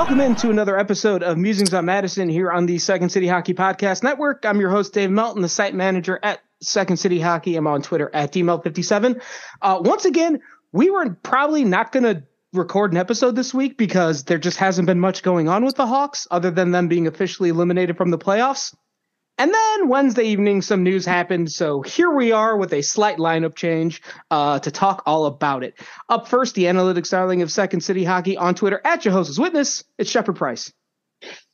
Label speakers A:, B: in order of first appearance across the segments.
A: Welcome into another episode of Musings on Madison here on the Second City Hockey Podcast Network. I'm your host, Dave Melton, the site manager at Second City Hockey. I'm on Twitter at DMelt57. Uh, once again, we were probably not going to record an episode this week because there just hasn't been much going on with the Hawks other than them being officially eliminated from the playoffs. And then Wednesday evening, some news happened. So here we are with a slight lineup change uh, to talk all about it. Up first, the analytics darling of Second City Hockey on Twitter at Jehovah's Witness. It's Shepard Price.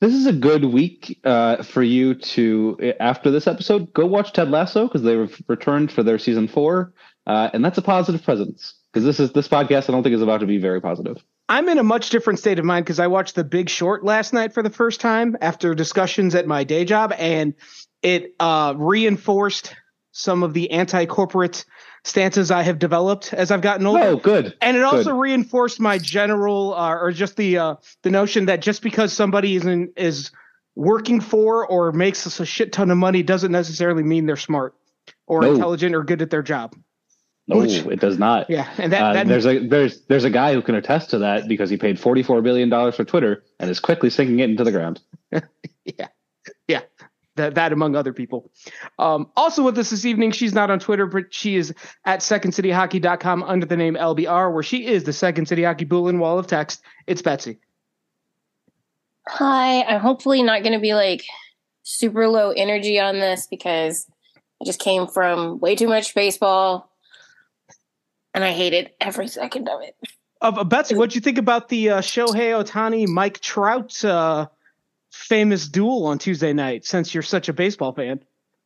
B: This is a good week uh, for you to, after this episode, go watch Ted Lasso because they have returned for their season four, uh, and that's a positive presence because this is this podcast. I don't think is about to be very positive.
A: I'm in a much different state of mind because I watched The Big Short last night for the first time after discussions at my day job, and it uh, reinforced some of the anti-corporate stances I have developed as I've gotten older.
B: Oh, good.
A: And it
B: good.
A: also reinforced my general, uh, or just the uh, the notion that just because somebody is in, is working for or makes us a shit ton of money doesn't necessarily mean they're smart or
B: No.
A: intelligent or good at their job.
B: No,
A: Which-
B: it does not.
A: Yeah, and that,
B: Uh,
A: that
B: there's a there's there's a guy who can attest to that because he paid 44 billion dollars for Twitter and is quickly sinking it into the ground.
A: yeah, yeah, that that among other people. Um, also with us this evening, she's not on Twitter, but she is at secondcityhockey.com under the name LBR, where she is the Second City Hockey Boolean wall of text. It's Betsy.
C: Hi, I'm hopefully not going to be like super low energy on this because I just came from way too much baseball and I hated every second of it.
A: Uh, Betsy, what'd you think about the uh, Shohei Ohtani Mike Trout uh, famous duel on Tuesday night? Since you're such a baseball fan,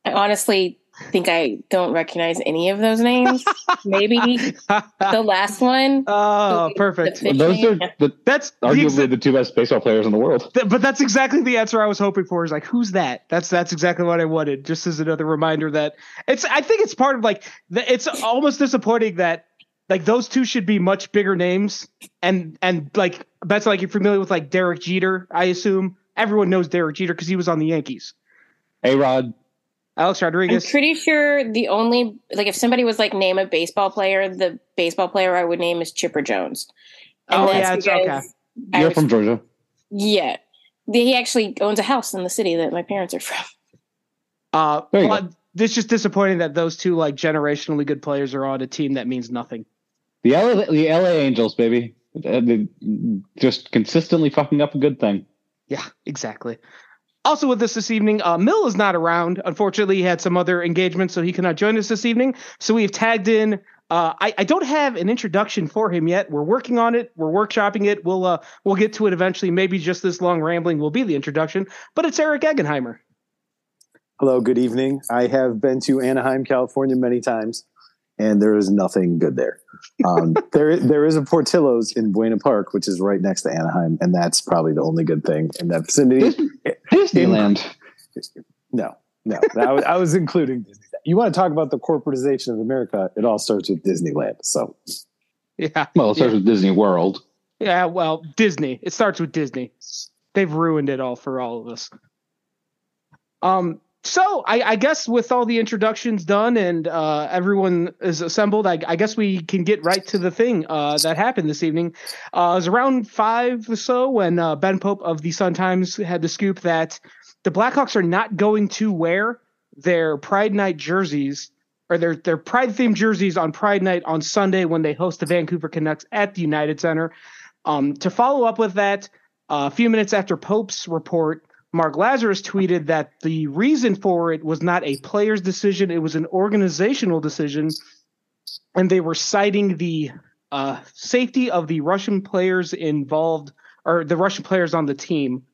C: I honestly think I don't recognize any of those names. Maybe the last one.
A: oh, perfect.
C: the-
B: Those are the,
A: That's the
B: arguably
A: exa-
B: the two best baseball players in the world.
A: Th- but that's exactly the answer I was hoping for. Is like, who's that? That's that's exactly what I wanted. Just as another reminder that it's. I think it's part of like. The, it's almost disappointing that like those two should be much bigger names, and and like that's like you're familiar with like Derek Jeter. I assume everyone knows Derek Jeter because he was on the Yankees.
B: A Rod,
A: Alex
C: I'm
A: Rodriguez.
C: pretty sure the only like if somebody was like name a baseball player, the baseball player I would name is Chipper Jones.
A: Oh,
C: that's
A: yeah, it's okay.
C: I
B: you're
C: was-
B: from Georgia.
C: Yeah. He actually owns a house in the city that my parents are from.
A: Uh,
B: There you
A: but it's just disappointing that those two like generationally good players are on a team that means nothing.
B: The LA, the LA Angels, baby. Uh, they- Just consistently fucking up a good thing.
A: Yeah, exactly. Also with us this evening, uh, Mil is not around. Unfortunately, he had some other engagements, so he cannot join us this evening. So we have tagged in. Uh, I, I don't have an introduction for him yet. We're working on it. We're workshopping it. We'll uh, we'll get to it eventually. Maybe just this long rambling will be the introduction. But it's Eric Eggenheimer.
D: Hello, good evening. I have been to Anaheim, California many times, and there is nothing good there. Um, there, there is a Portillo's in Buena Park, which is right next to Anaheim, and that's probably the only good thing in that vicinity.
B: Disneyland.
D: No, no, I was, I was including Disney. You want to talk about the corporatization of America? It all starts with Disneyland. So,
A: Yeah,
B: Well, it starts with Disney World.
A: yeah. Well, Disney. It starts with Disney. They've ruined it all for all of us. Um. So I, I guess with all the introductions done and uh, everyone is assembled, I, I guess we can get right to the thing uh, that happened this evening. Uh, it was around five or so when uh, Ben Pope of the Sun Times had the scoop that the Blackhawks are not going to wear their Pride Night jerseys or their their Pride themed jerseys on Pride Night on Sunday when they host the Vancouver Canucks at the United Center. Um, to follow up with that, uh, a few minutes after Pope's report, Mark Lazerus tweeted that the reason for it was not a player's decision, it was an organizational decision. And they were citing the uh, safety of the Russian players involved, or the Russian players on the team,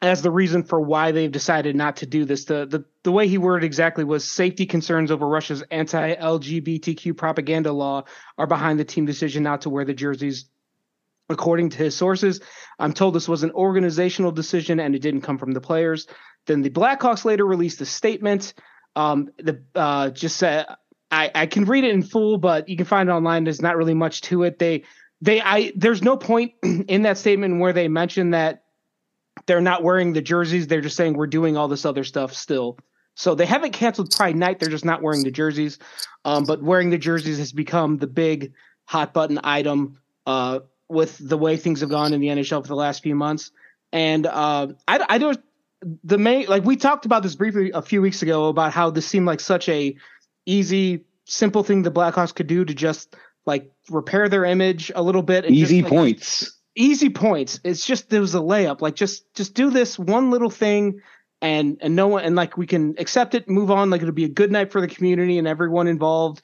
A: as the reason for why they've decided not to do this. The, the, the way he worded exactly was safety concerns over Russia's anti LGBTQ propaganda law are behind the team decision not to wear the jerseys According to his sources, I'm told this was an organizational decision and it didn't come from the players. Then the Blackhawks later released a statement. Um, the uh, just said I, I can read it in full, but you can find it online. There's not really much to it. They they I there's no point in that statement where they mention that they're not wearing the jerseys. They're just saying we're doing all this other stuff still. So they haven't canceled Pride Night. They're just not wearing the jerseys. Um, but wearing the jerseys has become the big hot button item uh, with the way things have gone in the NHL for the last few months. And uh, I, I don't the main like we talked about this briefly a few weeks ago about how this seemed like such a easy, simple thing the Blackhawks could do to just like repair their image a little bit.
B: Easy
A: just, like,
B: points.
A: Easy points. It's just there was a layup. Like just just do this one little thing and and no one and like we can accept it, move on. Like it'll be a good night for the community and everyone involved.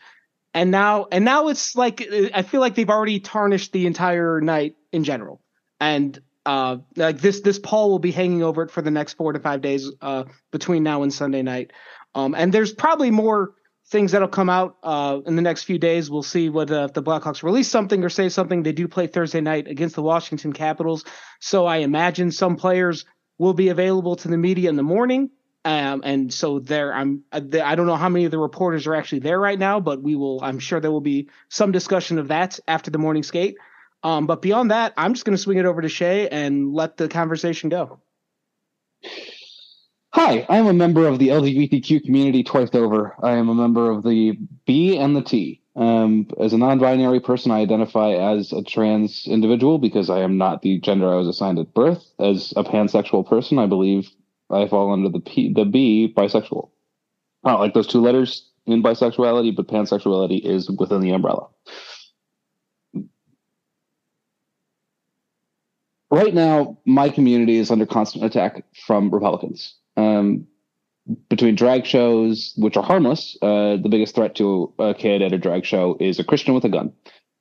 A: And now and now it's like I feel like they've already tarnished the entire night in general. And uh, like this this pall will be hanging over it for the next four to five days uh, between now and Sunday night. Um, and there's probably more things that'll come out uh, in the next few days. We'll see uh, if the Blackhawks release something or say something. They do play Thursday night against the Washington Capitals, so I imagine some players will be available to the media in the morning. Um, and so there, I'm. Uh, I don't know how many of the reporters are actually there right now, but we will. I'm sure there will be some discussion of that after the morning skate. Um, but beyond that, I'm just going to swing it over to Shay and let the conversation go.
B: Hi, I am a member of the LGBTQ community twice over. I am a member of the B and the T. Um, as a non-binary person, I identify as a trans individual because I am not the gender I was assigned at birth. As a pansexual person, I believe I fall under the P, the B, bisexual. I don't like those two letters in bisexuality, but pansexuality is within the umbrella. Right now, my community is under constant attack from Republicans. Um, between drag shows, which are harmless, uh, the biggest threat to a kid at a drag show is a Christian with a gun.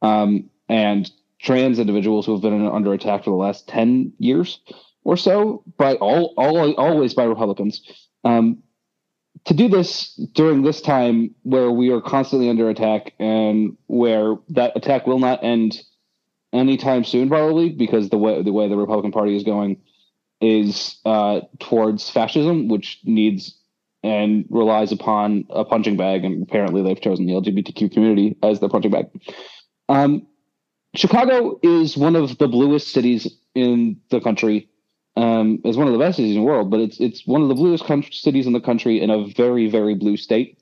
B: Um, and trans individuals who have been under attack for the last 10 years or so by all, all always by Republicans. Um, to do this during this time where we are constantly under attack and where that attack will not end anytime soon, probably because the way the way the Republican Party is going is uh, towards fascism, which needs and relies upon a punching bag, and apparently they've chosen the LGBTQ community as their punching bag. Um, Chicago is one of the bluest cities in the country. Um, it's one of the best cities in the world, but it's it's one of the bluest cities in the country in a very very blue state.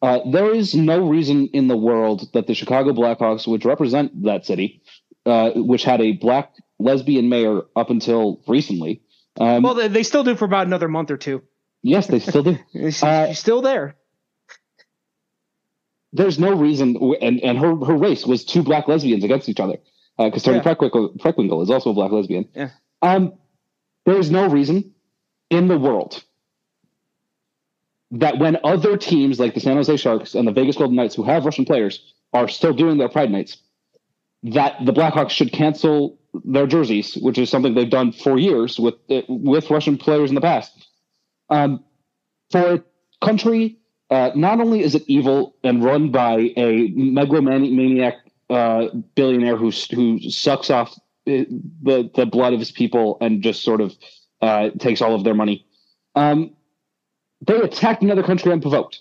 B: Uh, there is no reason in the world that the Chicago Blackhawks, which represent that city, uh, which had a black lesbian mayor up until recently,
A: um, well, they, they still do for about another month or two.
B: Yes, they still do.
A: she's, uh, she's still there.
B: There's no reason, and, and her, her race was two black lesbians against each other because uh, Toni yeah. Preckwinkle, is also a black lesbian.
A: Yeah.
B: Um, there's no reason in the world that when other teams like the San Jose Sharks and the Vegas Golden Knights, who have Russian players, are still doing their Pride nights, that the Blackhawks should cancel their jerseys, which is something they've done for years with with Russian players in the past. Um, for a country, uh, not only is it evil and run by a megalomaniac uh, billionaire who who sucks off the the blood of his people and just sort of uh, takes all of their money. Um, they attacked another country unprovoked.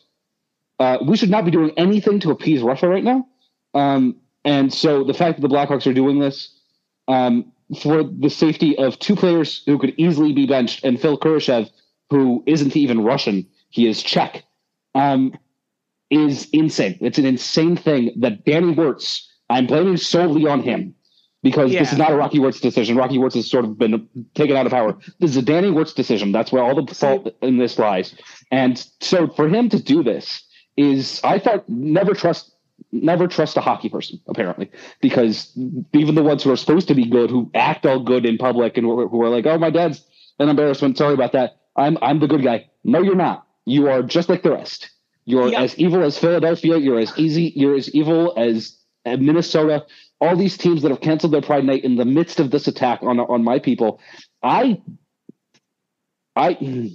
B: Uh, we should not be doing anything to appease Russia right now. Um, and so the fact that the Blackhawks are doing this um, for the safety of two players who could easily be benched and Phil Kurashev, who isn't even Russian, he is Czech, um, is insane. It's an insane thing that Danny Wirtz, I'm blaming solely on him because yeah. this is not a Rocky Wirtz decision. Rocky Wirtz has sort of been taken out of power. This is a Danny Wirtz decision. That's where all the fault in this lies. And so for him to do this is, I thought, never trust never trust a hockey person apparently because even the ones who are supposed to be good who act all good in public and who are like oh my dad's an embarrassment sorry about that i'm i'm the good guy no you're not you are just like the rest you're yep. as evil as philadelphia you're as easy you're as evil as minnesota all these teams that have canceled their pride night in the midst of this attack on on my people i i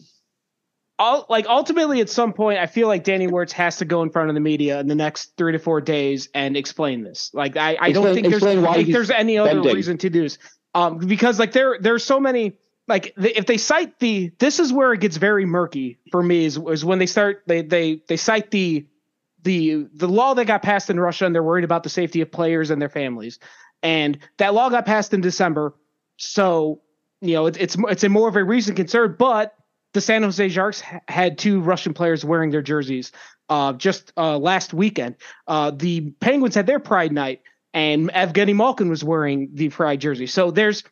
A: all, like ultimately at some point, I feel like Danny Wirtz has to go in front of the media in the next three to four days and explain this. Like I, I don't think there's there's any other bending. reason to do this. Um, because like there there's so many like if they cite the this is where it gets very murky for me is, is when they start they they they cite the the the law that got passed in Russia and they're worried about the safety of players and their families. And that law got passed in December. So, you know, it, it's it's a more of a recent concern, but the San Jose Sharks had two Russian players wearing their jerseys uh, just uh, last weekend. Uh, the Penguins had their Pride night, and Evgeny Malkin was wearing the Pride jersey. So there's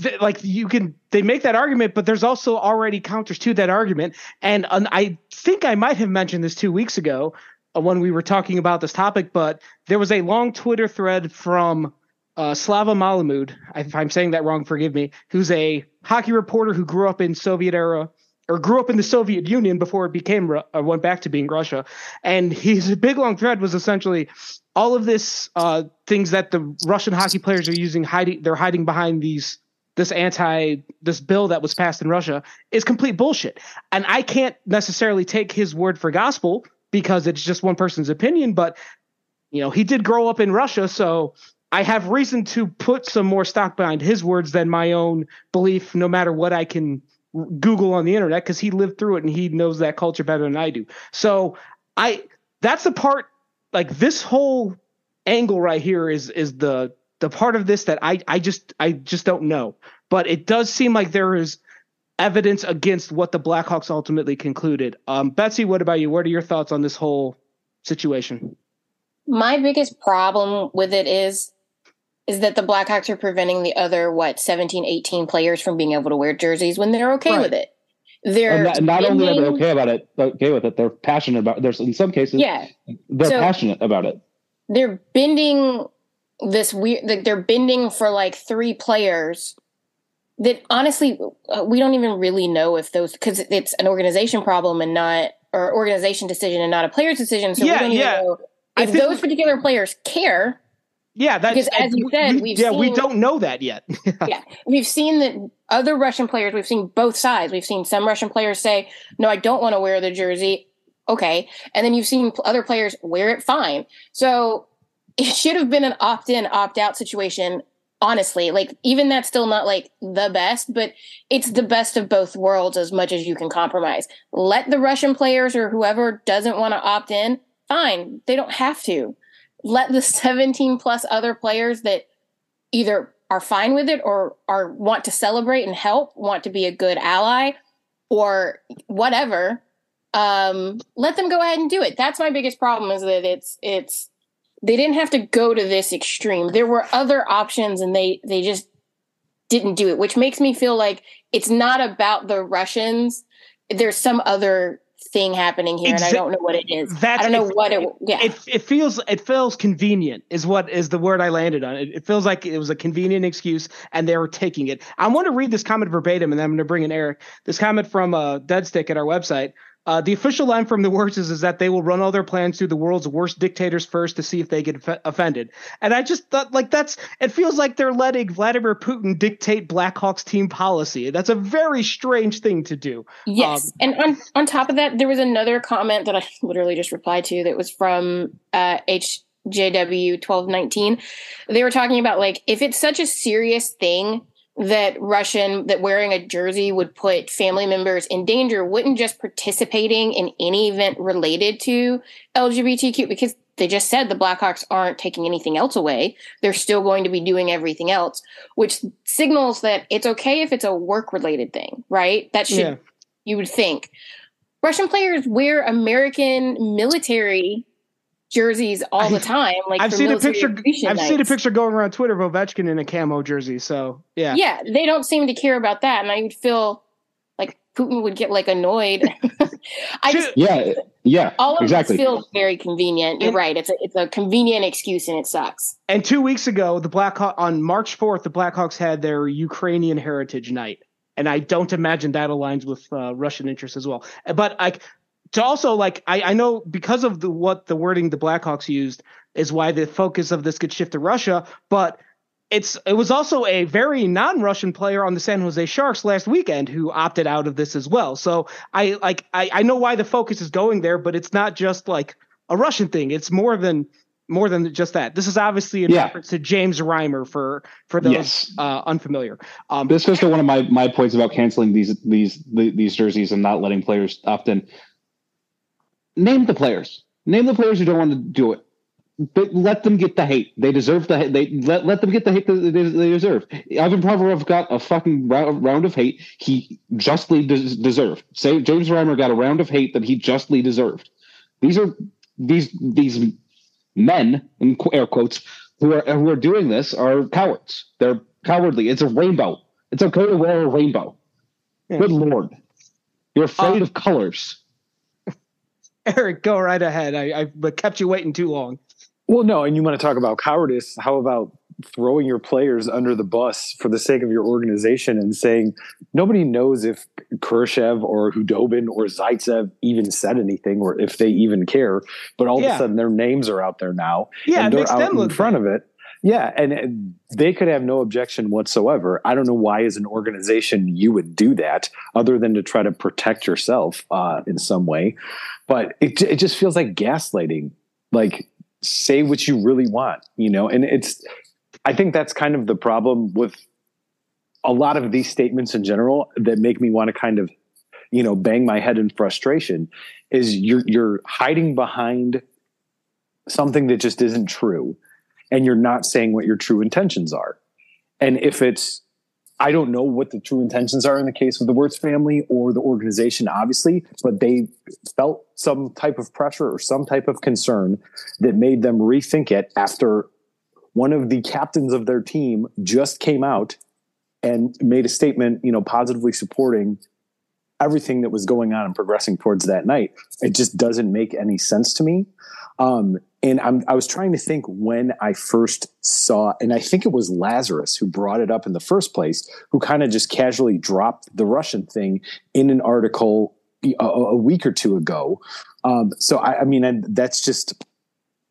A: th- like you can they make that argument, but there's also already counters to that argument. And I think I might have mentioned this two weeks ago when we were talking about this topic, but there was a long Twitter thread from uh, Slava Malamud. If I'm saying that wrong, forgive me. Who's a hockey reporter who grew up in Soviet era or grew up in the Soviet Union before it became or uh, went back to being Russia. And his big long thread was essentially all of this uh, things that the Russian hockey players are using hiding. They're hiding behind these this anti this bill that was passed in Russia is complete bullshit. And I can't necessarily take his word for gospel because it's just one person's opinion, but you know, he did grow up in Russia, so I have reason to put some more stock behind his words than my own belief, no matter what I can Google on the internet, because he lived through it and he knows that culture better than I do. So I that's the part like this whole angle right here is is the the part of this that I I just I just don't know. But it does seem like there is evidence against what the Blackhawks ultimately concluded. Um, Betsy, what about you? What are your thoughts on this whole situation?
C: My biggest problem with it is is that the Blackhawks are preventing the other what 17, 18 players from being able to wear jerseys when they're okay right. with it. They're
B: not, not only are they okay about it, okay with it, they're passionate about. There's in some cases,
C: yeah,
B: they're so passionate about it.
C: They're bending this weird. Like they're bending for like three players that honestly uh, we don't even really know if those because it's an organization problem and not or organization decision and not a player's decision. So yeah, we don't even yeah. know if those particular players care
A: yeah, that's
C: because as you said, we,
A: yeah,
C: seen, Yeah,
A: we don't know that yet.
C: yeah, we've seen that other Russian players. We've seen both sides. We've seen some Russian players say, "No, I don't want to wear the jersey." Okay, and then you've seen other players wear it fine. So it should have been an opt-in, opt-out situation. Honestly, like even that's still not like the best, but it's the best of both worlds as much as you can compromise. Let the Russian players or whoever doesn't want to opt in, fine. They don't have to let the 17 plus other players that either are fine with it or are want to celebrate and help, want to be a good ally or whatever, um, let them go ahead and do it. That's my biggest problem is that it's it's they didn't have to go to this extreme. There were other options and they they just didn't do it, which makes me feel like it's not about the Russians. There's some other thing happening here, Exa- and I don't know what it is. That's, I don't know it, what it. Yeah,
A: it, it feels it feels convenient is what is the word I landed on. It, it, feels like it was a convenient excuse, and they were taking it. I want to read this comment verbatim, and then I'm going to bring in Eric. This comment from uh, Deadstick at our website. Uh, the official line from the works is, is that they will run all their plans through the world's worst dictators first to see if they get offended. And I just thought, like, that's it feels like they're letting Vladimir Putin dictate Blackhawks team policy. That's a very strange thing to do.
C: Yes, um, and on on top of that, there was another comment that I literally just replied to that was from uh, HJW twelve nineteen. They were talking about like if it's such a serious thing that Russian that wearing a jersey would put family members in danger wouldn't just participating in any event related to LGBTQ because they just said the Blackhawks aren't taking anything else away. They're still going to be doing everything else, which signals that it's okay if it's a work related thing, right? That should yeah. you would think. Russian players wear American military jerseys all the time. Like
A: I've seen a picture. I've nights. seen a picture going around Twitter of Ovechkin in a camo jersey. So yeah,
C: yeah, they don't seem to care about that, and I would feel like Putin would get like annoyed.
B: I just yeah, yeah,
C: all of
B: exactly.
C: this feels very convenient. You're and, right. It's a it's a convenient excuse, and it sucks.
A: And two weeks ago, the Blackhawks on March fourth, the Blackhawks had their Ukrainian Heritage Night and I don't imagine that aligns with uh, Russian interests as well. But like to also like I, I know because of the what the wording the Blackhawks used is why the focus of this could shift to Russia, but it's it was also a very non-Russian player on the San Jose Sharks last weekend who opted out of this as well. So I like I, I know why the focus is going there, but it's not just like a Russian thing. It's more than more than just that. This is obviously in yeah. reference to James Reimer for for those yes. uh, unfamiliar.
B: Um, this goes to one of my my points about canceling these these these jerseys and not letting players opt in name the players. Name the players who don't want to do it. But let them get the hate. They deserve the hate. They let, let them get the hate that they, they deserve. Ivan Provorov got a fucking round of hate he justly des- deserved. Say James Reimer got a round of hate that he justly deserved. These are these these men in air quotes who are who are doing this are cowards. They're cowardly. It's a rainbow. It's okay to wear a rainbow.
A: Yeah.
B: Good lord, you're afraid
A: Um,
B: of colors.
A: Eric, go right ahead. I, I kept you waiting too long.
D: Well, no, and you want to talk about cowardice? How about throwing your players under the bus for the sake of your organization and saying nobody knows if Kurashev or Khudobin or Zaitsev even said anything or if they even care, but all of a sudden their names are out there now
A: Yeah,
D: and they're
A: makes
D: out
A: them
D: in front of it. Yeah, and uh, they could have no objection whatsoever. I don't know why, as an organization, you would do that, other than to try to protect yourself uh, in some way. But it it just feels like gaslighting. Like, say what you really want, you know. And it's, I think that's kind of the problem with a lot of these statements in general that make me want to kind of, you know, bang my head in frustration. Is you're you're hiding behind something that just isn't true and you're not saying what your true intentions are. And if it's, I don't know what the true intentions are in the case of the Wirtz family or the organization, obviously, but they felt some type of pressure or some type of concern that made them rethink it after one of the captains of their team just came out and made a statement, you know, positively supporting everything that was going on and progressing towards that night. It just doesn't make any sense to me. Um, and I'm, I was trying to think when I first saw, and I think it was Lazerus who brought it up in the first place, who kind of just casually dropped the Russian thing in an article a, a week or two ago. Um, so I, I mean, and that's just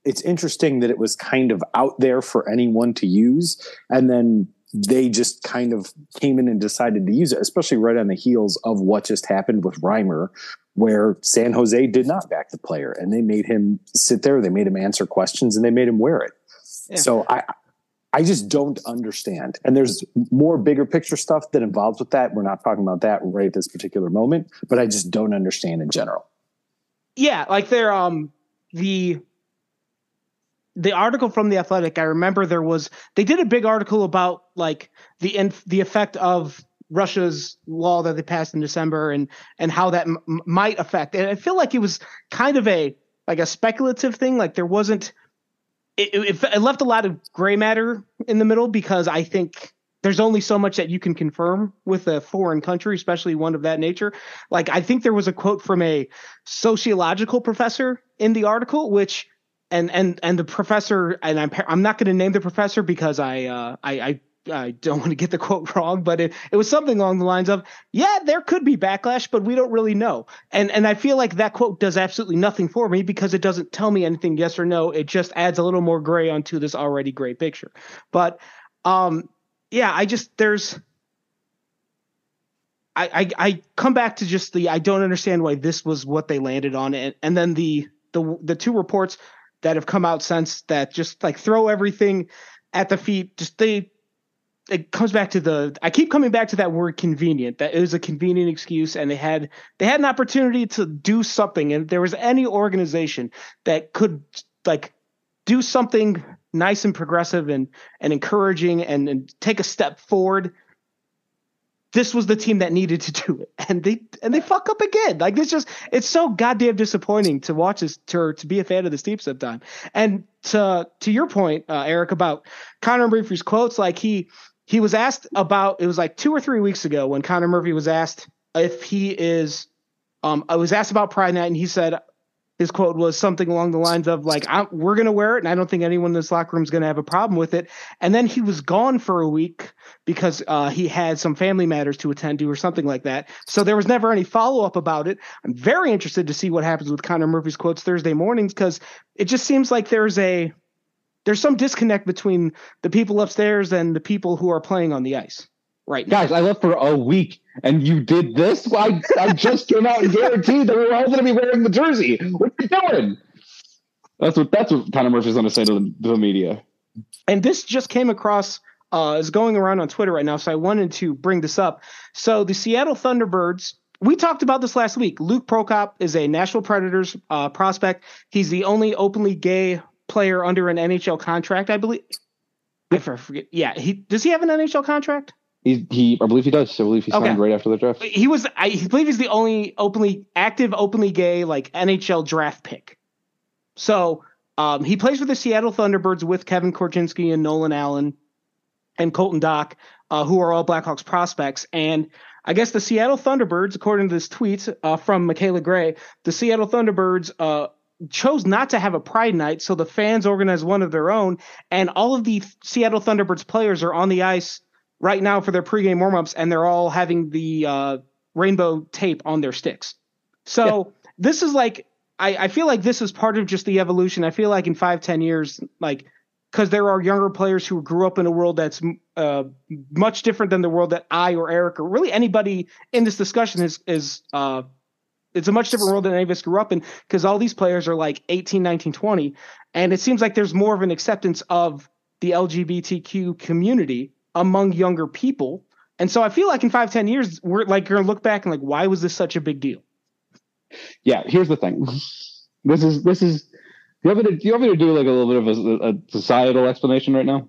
D: it's interesting that it was kind of out there for anyone to use, and then they just kind of came in and decided to use it, especially right on the heels of what just happened with Reimer, where San Jose did not back the player and they made him sit there, they made him answer questions, and they made him wear it.
A: Yeah.
D: So I I just don't understand. And there's more bigger picture stuff that involves with that. We're not talking about that right at this particular moment, but I just don't understand in general.
A: Yeah, like they're um the the article from the Athletic. I remember there was they did a big article about like the in, the effect of Russia's law that they passed in December and and how that m- might affect. And I feel like it was kind of a like a speculative thing. Like there wasn't. It, it, it left a lot of gray matter in the middle because I think there's only so much that you can confirm with a foreign country, especially one of that nature. Like I think there was a quote from a sociological professor in the article, which and and and the professor and I'm I'm not going to name the professor because I uh, I. I I don't want to get the quote wrong, but it, it was something along the lines of, "Yeah, there could be backlash, but we don't really know." And and I feel like that quote does absolutely nothing for me because it doesn't tell me anything, yes or no. It just adds a little more gray onto this already gray picture. But um, yeah, I just there's I, I I come back to just the I don't understand why this was what they landed on and and then the the the two reports that have come out since that just like throw everything at the feet. Just they it comes back to the I keep coming back to that word convenient. That it was a convenient excuse and they had they had an opportunity to do something and there was any organization that could like do something nice and progressive and and encouraging and, and take a step forward this was the team that needed to do it. And they and they fuck up again. Like it's just it's so goddamn disappointing to watch this to, to be a fan of this team sometime. And to to your point uh, eric about connor murphy's quotes like he he was asked about it was like two or three weeks ago when connor murphy was asked if he is um i was asked about pride night and he said his quote was something along the lines of like we're going to wear it and i don't think anyone in this locker room is going to have a problem with it. And then he was gone for a week because uh, he had some family matters to attend to or something like that. So there was never any follow-up about it. I'm very interested to see what happens with connor murphy's quotes thursday mornings because it just seems like there's a there's some disconnect between the people upstairs and the people who are playing on the ice right now.
B: Guys, I left for a week and you did this? I, I just came out and guaranteed that we were all going to be wearing the jersey. What are you doing? That's what that's what Connor Murphy's going to say to the, to the media.
A: and this just came across uh, is going around on Twitter right now, so I wanted to bring this up. So the Seattle Thunderbirds, we talked about this last week. Luke Prokop is a Nashville Predators uh, prospect. He's the only openly gay player under an NHL contract, I believe. I forget. Yeah, he does he have an NHL contract?
B: He, he, I believe he does. I believe he signed
A: Okay.
B: right after the draft.
A: He was, I believe, he's the only openly active, openly gay like NHL draft pick. So Um, he plays for the Seattle Thunderbirds with Kevin Korchinski and Nolan Allan and Colton Dach, uh, who are all Blackhawks prospects. And I guess the Seattle Thunderbirds, according to this tweet uh, from Michaela Gray, the Seattle Thunderbirds uh, chose not to have a Pride night, so the fans organized one of their own, and all of the Seattle Thunderbirds players are on the ice right now for their pregame warmups, and they're all having the uh, rainbow tape on their sticks. So yeah. this is like I, I feel like this is part of just the evolution. I feel like in five, ten years, like because there are younger players who grew up in a world that's uh, much different than the world that I or Eric or really anybody in this discussion is is uh, it's a much different world than any of us grew up in because all these players are like 18, 19, 20. And it seems like there's more of an acceptance of the LGBTQ community among younger people. And so I feel like in five, 10 years, we're like to look back and like, why was this such a big deal?
B: Yeah, here's the thing. This is, this is, you want me to, do you want me to do like a little bit of a, a societal explanation right now?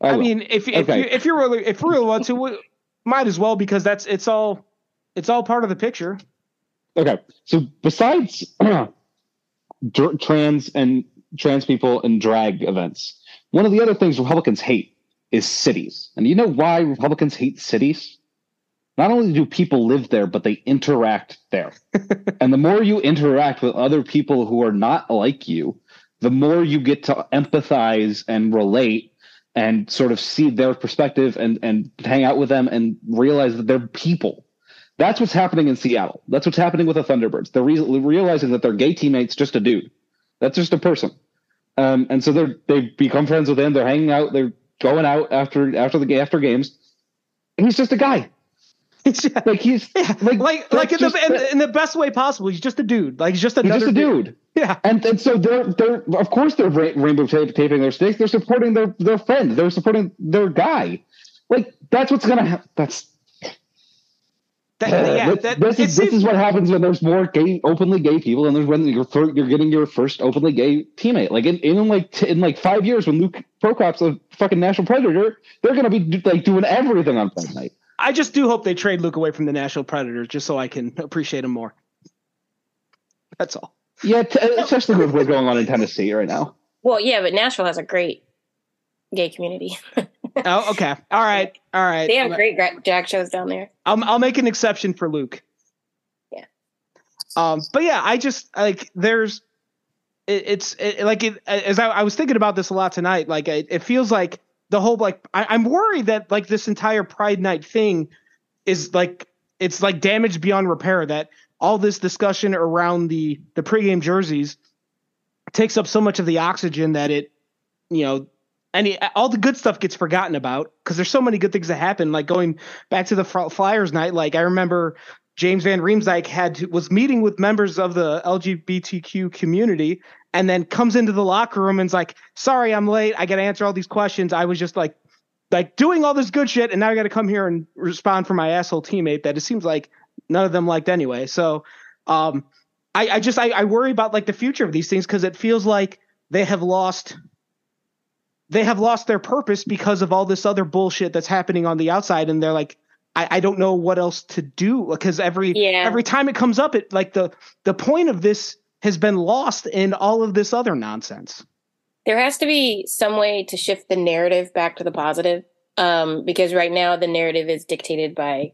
A: I, I mean, if, if, okay. you, if you're really, if you really want to, might as well because that's, it's all, it's all part of the picture.
B: Okay, so besides trans and trans people and drag events, one of the other things Republicans hate is cities. And you know why Republicans hate cities? Not only do people live there, but they interact there. and the more you interact with other people who are not like you, the more you get to empathize and relate and sort of see their perspective and and hang out with them and realize that they're people that's what's happening in Seattle. That's what's happening with the Thunderbirds. They're re- realizing that their gay teammate's just a dude. That's just a person. Um, and so they're they've become friends with him. They're hanging out. They're going out after after the after games. He's just a guy. like he's
A: yeah, like like like in the, in, in, the best way possible. He's just a dude. Like he's just another.
B: He's just a dude. dude.
A: Yeah.
B: And and so they're they're of course they're rainbow taping their sticks. They're supporting their their friend. They're supporting their guy. Like that's what's gonna happen. That's
A: that, uh, yeah, that,
B: this, is, this is what happens when there's more gay, openly gay people, and there's when you're you're getting your first openly gay teammate. Like in, in like t- in like five years, when Luke Prokop's a fucking Nashville Predator, they're gonna be like doing everything on Friday night.
A: I just do hope they trade Luke away from the Nashville Predators, just so I can appreciate him more. That's all.
B: Yeah, t- especially with what's going on in Tennessee right now.
C: Well, yeah, but Nashville has a great gay community.
A: oh, okay. All right. All right.
C: They have great drag shows down there.
A: I'll I'll make an exception for Luke.
C: Yeah.
A: Um, but yeah, I just like there's it, it's it, like it, as I, I, was thinking about this a lot tonight. Like it, it feels like the whole like I, am worried that like this entire Pride Night thing is like it's like damaged beyond repair. That all this discussion around the the pregame jerseys takes up so much of the oxygen that it you know any all the good stuff gets forgotten about because there's so many good things that happen. Like going back to the Flyers night, like I remember James Van Riemsdyk had to, was meeting with members of the LGBTQ community, and then comes into the locker room and's like, "Sorry, I'm late. I got to answer all these questions. I was just like." Like doing all this good shit, and now I got to come here and respond for my asshole teammate that it seems like none of them liked anyway. So, um, I, I just I, I worry about like the future of these things because it feels like they have lost they have lost their purpose because of all this other bullshit that's happening on the outside. And they're like I, I don't know what else to do. Because every yeah. every time it comes up it like the the point of this has been lost in all of this other nonsense.
C: There has to be some way to shift the narrative back to the positive um, because right now the narrative is dictated by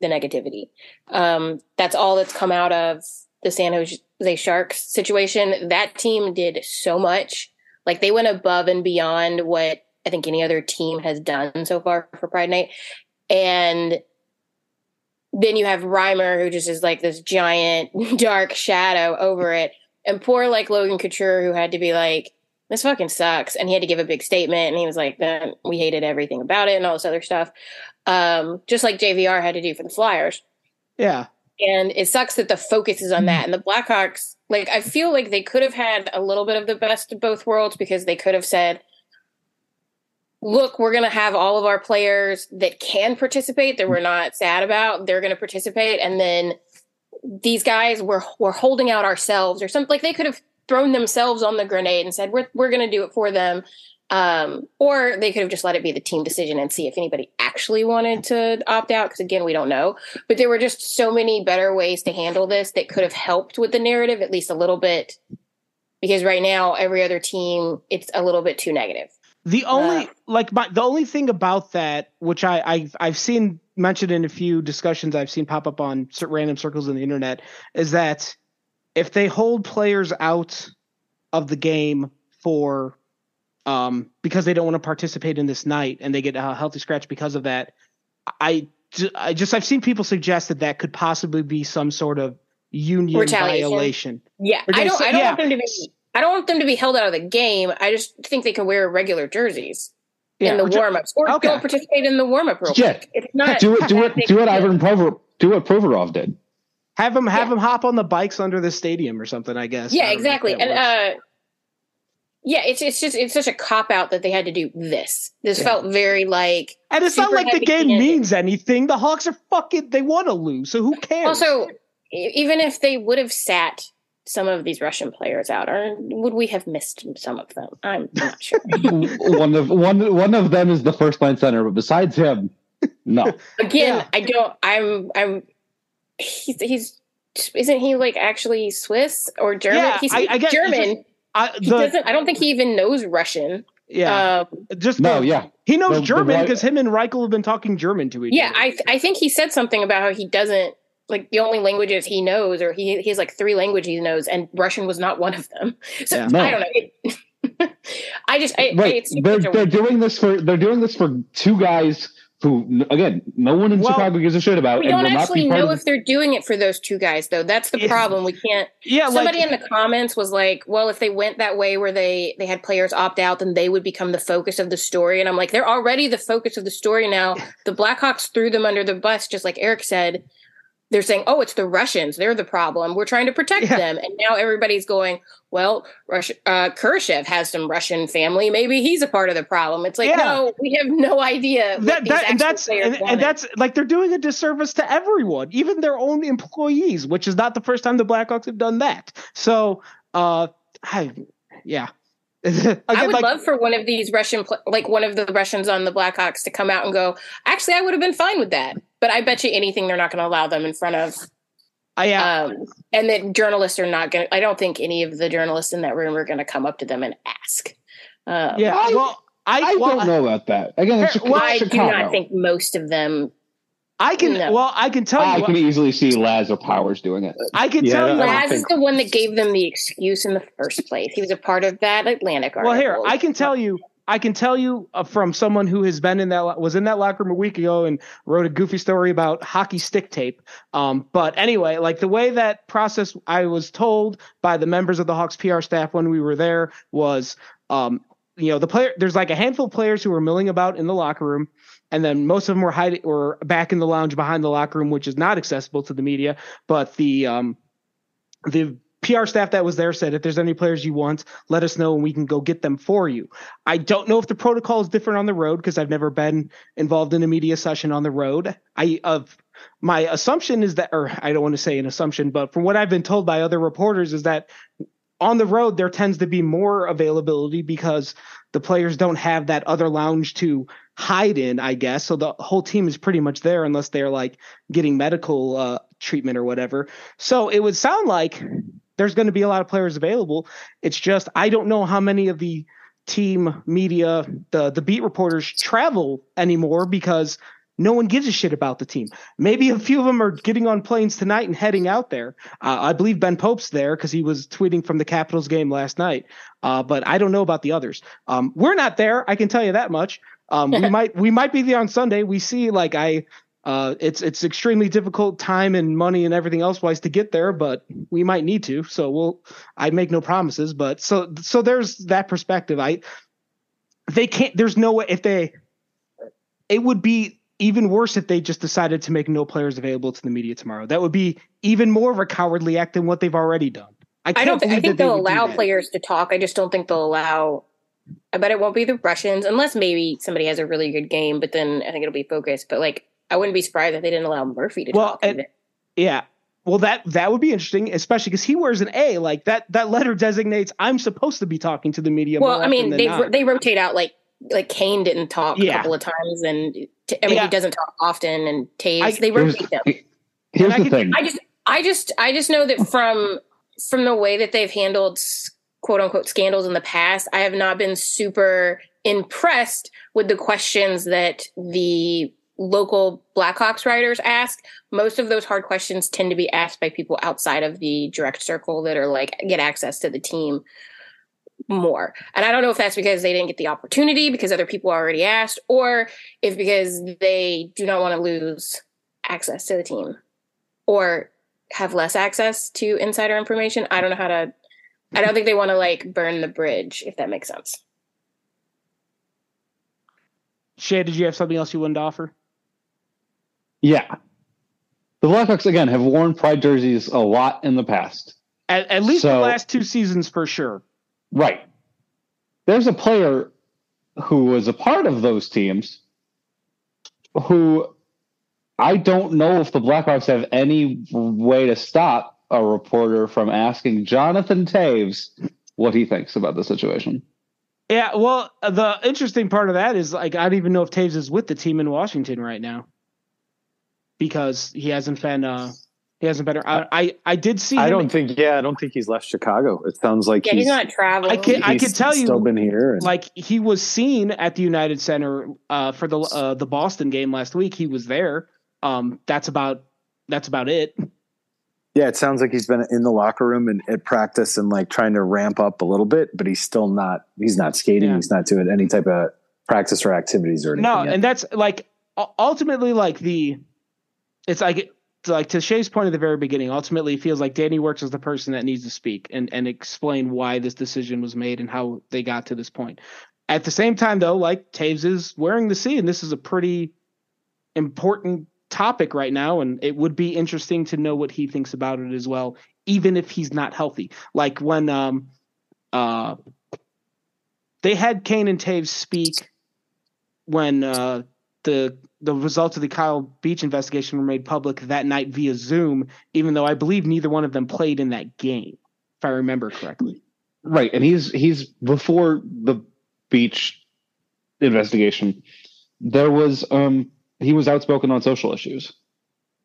C: the negativity. Um, that's all that's come out of the san jose sharks situation. That team did so much like they went above and beyond what I think any other team has done so far for Pride Night. And then you have Reimer, who just is like this giant dark shadow over it. And poor like Logan Couture, who had to be like, this fucking sucks. And he had to give a big statement. And he was like, we hated everything about it and all this other stuff. Um, just like JVR had to do for the Flyers.
A: Yeah.
C: And it sucks that the focus is on that. Mm-hmm. And the Blackhawks like I feel like they could have had a little bit of the best of both worlds because they could have said, look, we're going to have all of our players that can participate that we're not sad about. They're going to participate. And then these guys were, were holding out ourselves or something like they could have thrown themselves on the grenade and said, we're, we're going to do it for them. Um, or they could have just let it be the team decision and see if anybody actually wanted to opt out. Because again, we don't know. But there were just so many better ways to handle this that could have helped with the narrative at least a little bit. because right now every other team it's a little bit too negative.
A: The only
C: Uh,
A: like my the only thing about that, which I I've I've seen mentioned in a few discussions I've seen pop up on random circles on the internet, is that if they hold players out of the game for um because they don't want to participate in this night and they get a healthy scratch because of that, I I just I've seen people suggest that that could possibly be some sort of union
C: Retaliation.
A: violation.
C: Yeah, I don't. I don't
A: yeah.
C: want them to be. I don't want them to be held out of the game. I just think they can wear regular jerseys in the
A: which-
C: warm ups or
A: okay.
C: don't participate in the warm up real
B: Yeah.
C: quick. It's not
B: do it, do it, do
C: a
B: what. Ivan Prover, do what Provorov did.
A: Have them have
C: Yeah.
A: them hop on the bikes under the stadium or something. I guess.
C: Yeah,
A: don't know if
C: exactly. And uh, yeah, it's it's just it's such a cop out that they had to do this. This
A: Yeah.
C: felt very like.
A: And it's not like the game
C: heavy-handed.
A: means anything. The Hawks are fucking. They want to lose, so who cares?
C: Also, even if they would have sat some of these Russian players out, or would we have missed some of them? I'm not sure.
B: one of one one of them is the first line center, but besides him, no.
C: Again,
A: Yeah.
C: I don't. I'm. I'm. He's. He's. Isn't he like actually Swiss or German?
A: Yeah,
C: he's
A: I- I get- it's
C: German.
A: I,
C: he
A: the,
C: doesn't. I don't think he even knows Russian.
A: yeah,
C: Um,
A: just
B: No,
A: the-
B: yeah.
A: He knows
B: The- the
A: German because him and Reichel have been talking German to each
C: yeah,
A: other.
C: I. I think he said something about how he doesn't like the only languages he knows, or he he has like three languages he knows, and Russian was not one of them. So
A: Yeah.
B: No.
C: I don't know. It, I just. I,
B: Right.
C: it's
B: They're
C: such
B: they're doing this for they're doing this for two guys who again no one in
A: Well,
B: Chicago gives a shit about
C: we
B: and
C: don't actually know if they're doing it for those two guys, though. That's the problem. We can't.
A: yeah,
C: somebody
A: like
C: in the comments was like well if they went that way where they they had players opt out then they would become the focus of the story and i'm like they're already the focus of the story now the blackhawks threw them under the bus just like eric said they're saying oh it's the russians they're the problem we're trying to protect
A: Yeah.
C: them and now everybody's going well Russia, uh, Kurashev has some russian family maybe he's a part of the problem it's like
A: Yeah.
C: no we have no idea
A: that, that and that's and, and that's like they're doing a disservice to everyone, even their own employees, which is not the first time the Blackhawks have done that. So, uh, I, yeah. Again,
C: I would
A: like,
C: love for one of these Russian, like one of the Russians on the Blackhawks, to come out and go. Actually, I would have been fine with that, but I bet you anything they're not going to allow them in front of.
A: I, yeah,
C: Um, and that journalists are not going. to I don't think any of the journalists in that room are going to come up to them and ask. Um,
A: yeah.
B: I-
A: well, I,
B: I
A: well,
B: don't know about that. Again, it's
A: Here,
B: Chicago.
A: well,
C: I do not think most of them.
A: I can.
C: No.
A: Well, I can tell
B: I
A: you.
B: can easily see Laz or Powers doing it.
A: I can
D: Yeah,
A: tell
D: I
A: you.
D: don't
C: Laz is the one that gave them the excuse in the first place. He was a part of that Athletic article.
A: Well, here I can tell you. I can tell you uh, from someone who has been in that was in that locker room a week ago and wrote a goofy story about hockey stick tape. Um, but anyway, like the way that process I was told by the members of the Hawks PR staff when we were there was, um, you know, the player there's like a handful of players who were milling about in the locker room, and then most of them were hiding or back in the lounge behind the locker room, which is not accessible to the media. But the um, the PR staff that was there said if there's any players you want, let us know and we can go get them for you. I don't know if the protocol is different on the road because I've never been involved in a media session on the road. I of my assumption is that, or I don't want to say an assumption, but from what I've been told by other reporters is that on the road there tends to be more availability because the players don't have that other lounge to hide in, I guess. So the whole team is pretty much there unless they're like getting medical uh, treatment or whatever. So it would sound like there's going to be a lot of players available. It's just I don't know how many of the team media, the the beat reporters travel anymore because no one gives a shit about the team. Maybe a few of them are getting on planes tonight and heading out there. Uh, I believe Ben Pope's there because he was tweeting from the Capitals game last night. Uh, but I don't know about the others. Um, we're not there. I can tell you that much. Um, we might we might be there on Sunday. We see like I. Uh, it's it's extremely difficult time and money and everything else wise to get there, but we might need to. So we'll. I make no promises, but so so there's that perspective. I they can't. There's no way if they. It would be even worse if they just decided to make no players available to the media tomorrow. That would be even more of a cowardly act than what they've already done. I,
C: I don't. Th- I think
A: they
C: they'll allow players to talk. I just don't think they'll allow. I bet it won't be the Russians unless maybe somebody has a really good game. But then I think it'll be focused. But like, I wouldn't be surprised if they didn't allow Murphy to
A: Well,
C: talk.
A: and- Yeah. Well, that that would be interesting, especially because he wears an A. Like that that letter designates I'm supposed to be talking to the media.
C: well,
A: more
C: I mean, they
A: not.
C: they rotate out like like Kane didn't talk
A: Yeah.
C: a couple of times, and t- I mean
A: Yeah.
C: he doesn't talk often, and Toews
A: I-
C: they
B: Here's,
C: rotate them.
B: here's
A: And I
B: the
A: could-
B: thing.
C: I just, I just, I just know that from from the way that they've handled quote unquote scandals in the past, I have not been super impressed with the questions that the local Blackhawks writers ask. Most of those hard questions tend to be asked by people outside of the direct circle that are like get access to the team more. And I don't know if that's because they didn't get the opportunity because other people already asked, or if because they do not want to lose access to the team or have less access to insider information. I don't know how to I don't think they want to like burn the bridge, if that makes sense.
A: Shay, did you have something else you wanted to offer?
B: Yeah. The Blackhawks again have worn pride jerseys a lot in the past.
A: At, at least so, the last two seasons for sure.
B: Right. There's a player who was a part of those teams who I don't know if the Blackhawks have any way to stop a reporter from asking Jonathan Toews what he thinks about the situation.
A: Yeah, well, the interesting part of that is like I don't even know if Toews is with the team in Washington right now because he hasn't been uh he hasn't been. I I, I did see.
D: I don't think. Yeah, I don't think he's left Chicago. It sounds like
C: yeah, he's, he's not traveling.
A: I can I can tell you,
D: still been here.
A: And, like he was seen at the United Center uh, for the uh, the Boston game last week. He was there. Um, that's about that's about it.
D: Yeah, it sounds like he's been in the locker room and at practice and like trying to ramp up a little bit, but he's still not. He's not skating. Yeah. He's not doing any type of practice or activities or anything.
A: No,
D: yet.
A: and that's like ultimately like the. It's like like to Shay's point at the very beginning, ultimately it feels like Danny Wirtz is the person that needs to speak and, and explain why this decision was made and how they got to this point. At the same time, though, like Toews is wearing the C, and this is a pretty important topic right now, and it would be interesting to know what he thinks about it as well, even if he's not healthy. Like when um uh they had Kane and Toews speak when uh the the results of the Kyle Beach investigation were made public that night via Zoom, even though I believe neither one of them played in that game, if I remember correctly.
B: Right, and he's he's before the Beach investigation. There was um he was outspoken on social issues.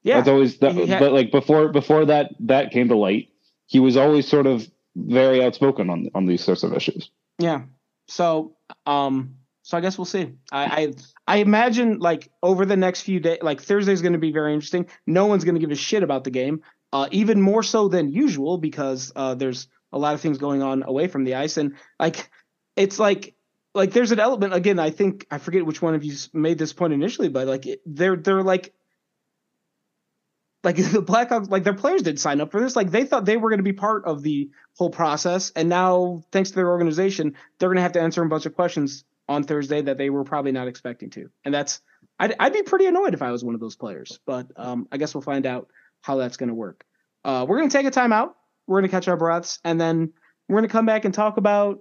B: Yeah, that's always that, had, but like before before that that came to light, he was always sort of very outspoken on on these sorts of issues.
A: Yeah. So um so I guess we'll see. I I, I imagine like over the next few days, like Thursday's going to be very interesting. No one's going to give a shit about the game, uh, even more so than usual because uh, there's a lot of things going on away from the ice, and like it's like like there's an element again. I think I forget which one of you made this point initially, but like it, they're they're like like the Blackhawks, like their players did sign up for this. Like they thought they were going to be part of the whole process, and now thanks to their organization, they're going to have to answer a bunch of questions on Thursday that they were probably not expecting to. And that's I'd, I'd be pretty annoyed if I was one of those players. But um, I guess we'll find out how that's going to work. Uh, we're going to take a timeout. We're going to catch our breaths, and then we're going to come back and talk about.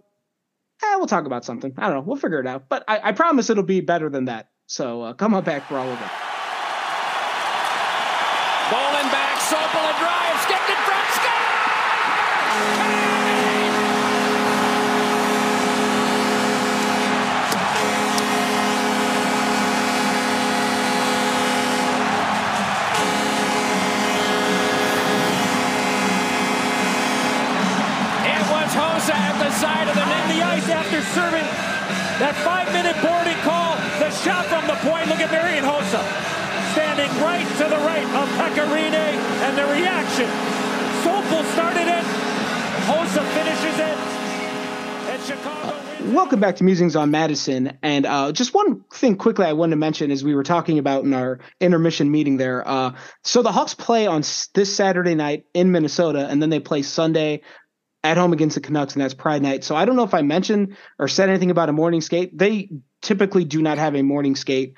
A: Eh, we'll talk about something. I don't know. We'll figure it out. But I, I promise it'll be better than that. So uh, come on back for all of it.
E: Bowling back, Sopel a drive, skipped in front, score! side of the net, the ice after serving that five-minute boarding call. The shot from the point. Look at Marian Hossa standing right to the right of Pekka Rinne, and the reaction. Sopel started it. Hossa finishes it. And Chicago.
A: Welcome back to Musings on Madison. And uh, just one thing quickly I wanted to mention as we were talking about in our intermission meeting there. Uh, so the Hawks play on this Saturday night in Minnesota, and then they play Sunday at home against the Canucks, and that's Pride Night. So I don't know if I mentioned or said anything about a morning skate. They typically do not have a morning skate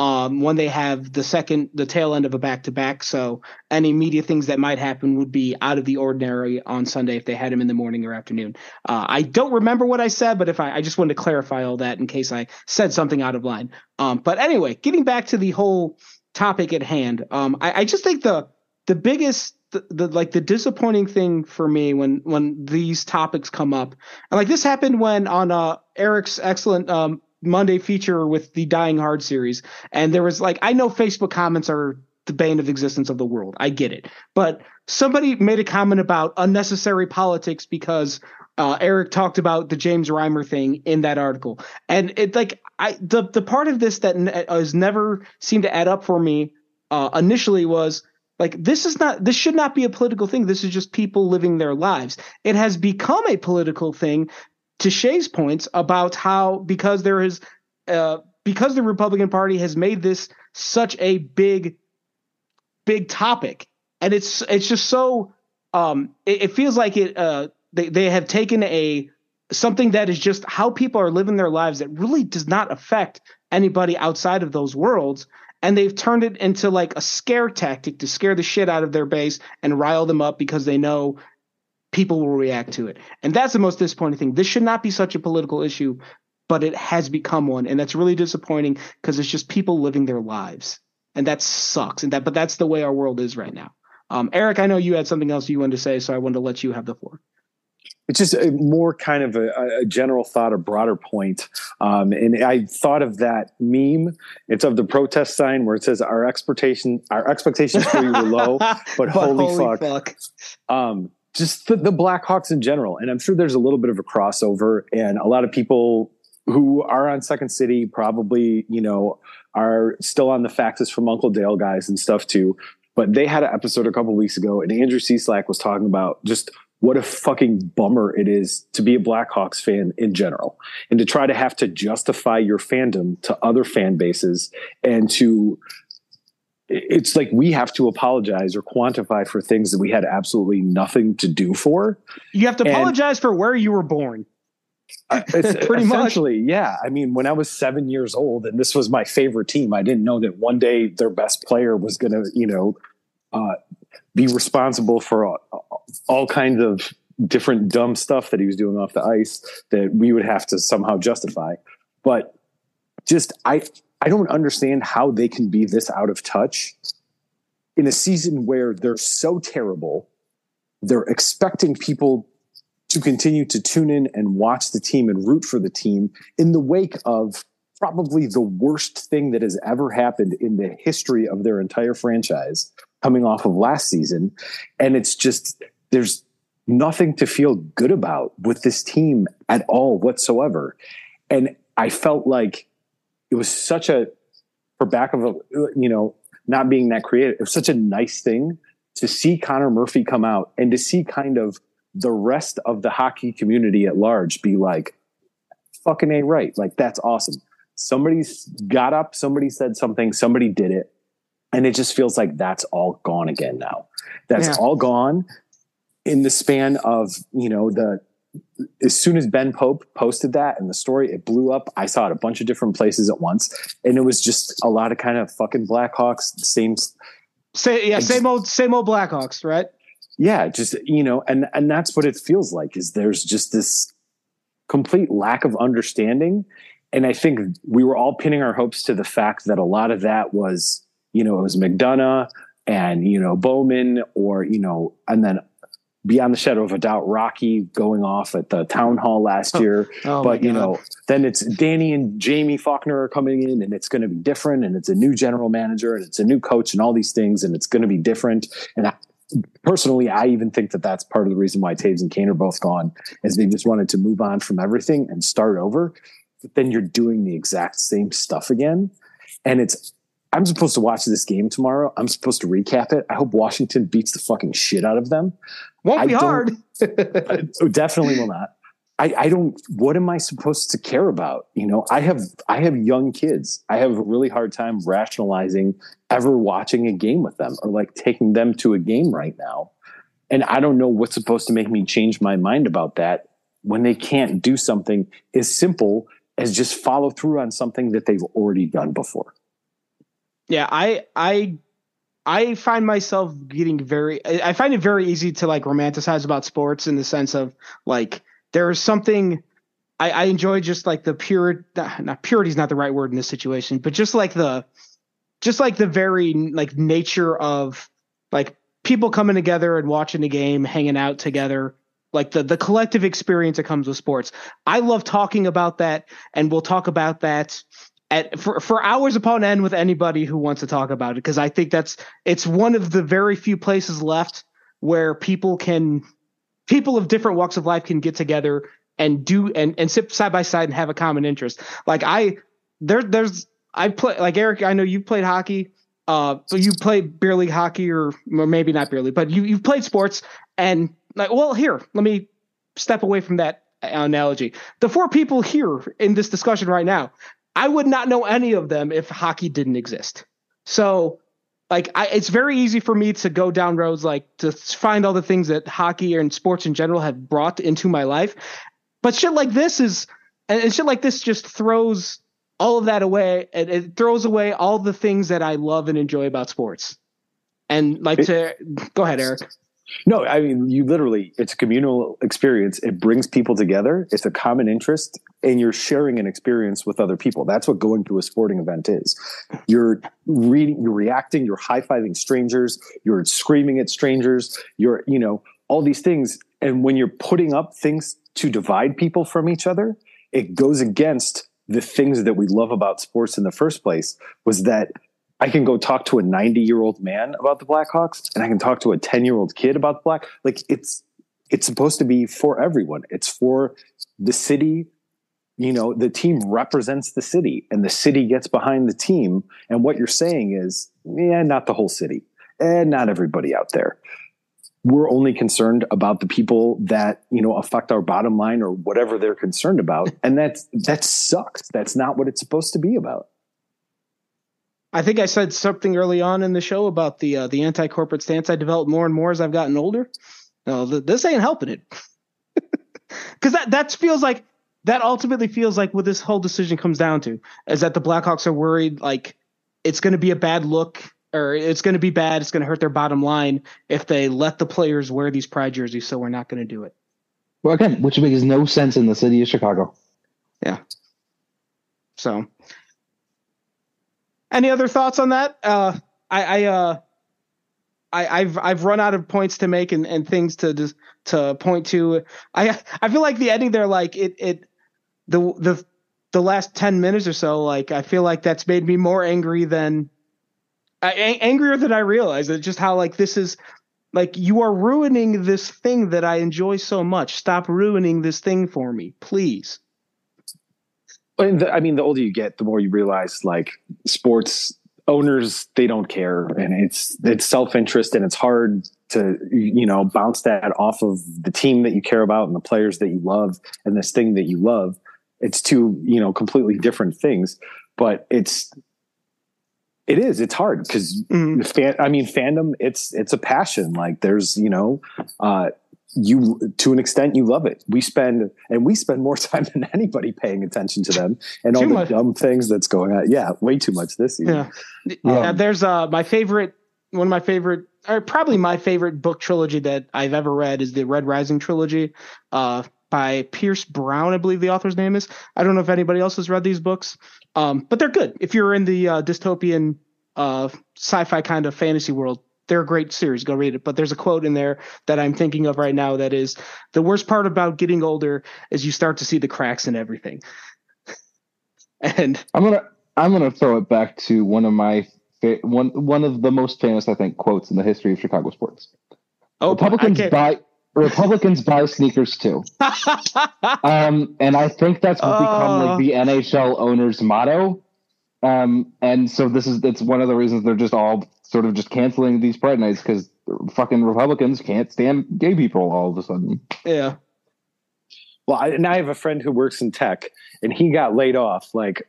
A: um, when they have the second, the tail end of a back to back. So any media things that might happen would be out of the ordinary on Sunday if they had him in the morning or afternoon. Uh, I don't remember what I said, but if I, I just wanted to clarify all that in case I said something out of line. Um, but anyway, getting back to the whole topic at hand, um, I, I just think the the biggest the, the like the disappointing thing for me when when these topics come up. And like this happened when on uh eric's excellent um monday feature with the dying hard series and there was like i know facebook comments are the bane of existence of the world. I get it. But somebody made a comment about unnecessary politics because Uh, Eric talked about the James Reimer thing in that article, and it like I the the part of this that has never seemed to add up for me uh, initially was like this is not this should not be a political thing. This is just people living their lives. It has become a political thing. To Shay's points about how because there is uh, because the Republican Party has made this such a big big topic, and it's it's just so um, it, it feels like it uh, they they have taken a something that is just how people are living their lives that really does not affect anybody outside of those worlds and they've turned it into like a scare tactic to scare the shit out of their base and rile them up because they know people will react to it. And that's the most disappointing thing. This should not be such a political issue, but it has become one, and that's really disappointing because it's just people living their lives, and that sucks. And that, but that's the way our world is right now. Um, Eric, I know you had something else you wanted to say, so I wanted to let you have the floor
D: it's just a more kind of a, a general thought, a broader point. Um, and I thought of that meme. It's of the protest sign where it says, "Our expectation, our expectations for you were low, but, but holy, holy, fuck." fuck. Um, just the, the Blackhawks in general, and I'm sure there's a little bit of a crossover, and a lot of people who are on Second City probably, you know, are still on the faxes from Uncle Dale guys and stuff too. But they had an episode a couple weeks ago, and Andrew Cieslak was talking about just what a fucking bummer it is to be a Blackhawks fan in general and to try to have to justify your fandom to other fan bases and to it's like we have to apologize or quantify for things that we had absolutely nothing to do for.
A: You have to apologize and, for where you were born.
D: Uh, pretty much. yeah. I mean, when I was seven years old and this was my favorite team, I didn't know that one day their best player was going to, you know, uh, be responsible for all, all kinds of different dumb stuff that he was doing off the ice that we would have to somehow justify. But just I I don't understand how they can be this out of touch in a season where they're so terrible. They're expecting people to continue to tune in and watch the team and root for the team in the wake of probably the worst thing that has ever happened in the history of their entire franchise coming off of last season. And it's just, there's nothing to feel good about with this team at all whatsoever. And I felt like it was such a, for back of a, you know, not being that creative, it was such a nice thing to see Connor Murphy come out and to see kind of the rest of the hockey community at large be like, fucking A right. Like, that's awesome. Somebody's got up, somebody said something, somebody did it and it just feels like that's all gone again now. That's yeah. all gone in the span of, you know, the as soon as Ben Pope posted that and the story, it blew up. I saw it a bunch of different places at once, and it was just a lot of kind of fucking Blackhawks. Same,
A: say yeah, same old, same old Blackhawks, right?
D: Yeah, just you know, and and that's what it feels like. Is there's just this complete lack of understanding, and I think we were all pinning our hopes to the fact that a lot of that was you know, it was McDonough and, you know, Bowman or, you know, and then beyond the shadow of a doubt, Rocky going off at the town hall last oh, year. Oh, but, you know, then it's Danny and Jaime Faulkner are coming in and it's going to be different. And it's a new general manager and it's a new coach and all these things. And it's going to be different. And I, personally, I even think that that's part of the reason why toews and Kane are both gone is they just wanted to move on from everything and start over. But then you're doing the exact same stuff again. And it's I'm supposed to watch this game tomorrow. I'm supposed to recap it. I hope Washington beats the fucking shit out of them.
A: Won't be hard.
D: Oh, definitely will not. I, I don't. What am I supposed to care about? You know, I have I have young kids. I have a really hard time rationalizing ever watching a game with them or like taking them to a game right now. And I don't know what's supposed to make me change my mind about that when they can't do something as simple as just follow through on something that they've already done before.
A: Yeah, I I I find myself getting very I find it very easy to like romanticize about sports in the sense of like there's something I, I enjoy just like the pure not purity is not the right word in this situation, but just like the just like the very like nature of like people coming together and watching the game, hanging out together, like the the collective experience that comes with sports. I love talking about that, and we'll talk about that at for for hours upon end with anybody who wants to talk about it because I think that's it's one of the very few places left where people can people of different walks of life can get together and do and and sit side by side and have a common interest. Like I there there's I play like Eric. I know you played hockey. Uh, so you play beer league hockey, or, or maybe not beer league, but you you've played sports. And like, well, here, let me step away from that analogy. The four people here in this discussion right now, I would not know any of them if hockey didn't exist. So, like, I, it's very easy for me to go down roads like to find all the things that hockey and sports in general have brought into my life. But shit like this is, and shit like this just throws all of that away and it throws away all the things that I love and enjoy about sports. And like to go ahead, Eric.
D: No, I mean you literally it's a communal experience. It brings people together. It's a common interest and you're sharing an experience with other people. That's what going to a sporting event is. You're reading, you're reacting, you're high-fiving strangers, you're screaming at strangers, you're, you know, all these things and when you're putting up things to divide people from each other, it goes against the things that we love about sports in the first place was that I can go talk to a 90 year old man about the Blackhawks and I can talk to a 10 year old kid about the Black. Like it's, it's supposed to be for everyone. It's for the city. You know, the team represents the city and the city gets behind the team. And what you're saying is, yeah, not the whole city and not everybody out there we're only concerned about the people that you know affect our bottom line or whatever they're concerned about and that's that sucks that's not what it's supposed to be about
A: i think i said something early on in the show about the uh, the anti-corporate stance i developed more and more as i've gotten older no this ain't helping it because that that feels like that ultimately feels like what this whole decision comes down to is that the blackhawks are worried like it's going to be a bad look or it's going to be bad. It's going to hurt their bottom line if they let the players wear these pride jerseys. So we're not going to do it.
B: Well, again, which makes no sense in the city of Chicago.
A: Yeah. So, any other thoughts on that? Uh, I, I, uh, I, have I've run out of points to make and, and things to to point to. I I feel like the ending there, like it it the the the last ten minutes or so, like I feel like that's made me more angry than I, angrier than I realized. It's just how like this is like you are ruining this thing that I enjoy so much. Stop ruining this thing for me, please.
D: I mean, the older you get, the more you realize like sports owners they don't care, and it's it's self interest, and it's hard to you know bounce that off of the team that you care about and the players that you love and this thing that you love. It's two you know completely different things, but it's it is. It's hard because mm. fan, I mean, fandom. It's it's a passion. Like there's you know, uh, you to an extent you love it. We spend and we spend more time than anybody paying attention to them and all the much. dumb things that's going on. Yeah, way too much this
A: year. Yeah, um, yeah. There's uh my favorite one of my favorite or probably my favorite book trilogy that I've ever read is the Red Rising trilogy. Uh, by Pierce Brown, I believe the author's name is. I don't know if anybody else has read these books, um, but they're good. If you're in the uh, dystopian uh, sci-fi kind of fantasy world, they're a great series. Go read it. But there's a quote in there that I'm thinking of right now that is the worst part about getting older is you start to see the cracks in everything. and
B: I'm gonna I'm gonna throw it back to one of my fa- one one of the most famous I think quotes in the history of Chicago sports. Oh, Republicans buy Republicans buy sneakers too. um, and I think that's become like the NHL owner's motto. Um, and so this is it's one of the reasons they're just all sort of just canceling these pride nights because fucking Republicans can't stand gay people all of a sudden.
A: Yeah.
D: Well, I, and I have a friend who works in tech, and he got laid off like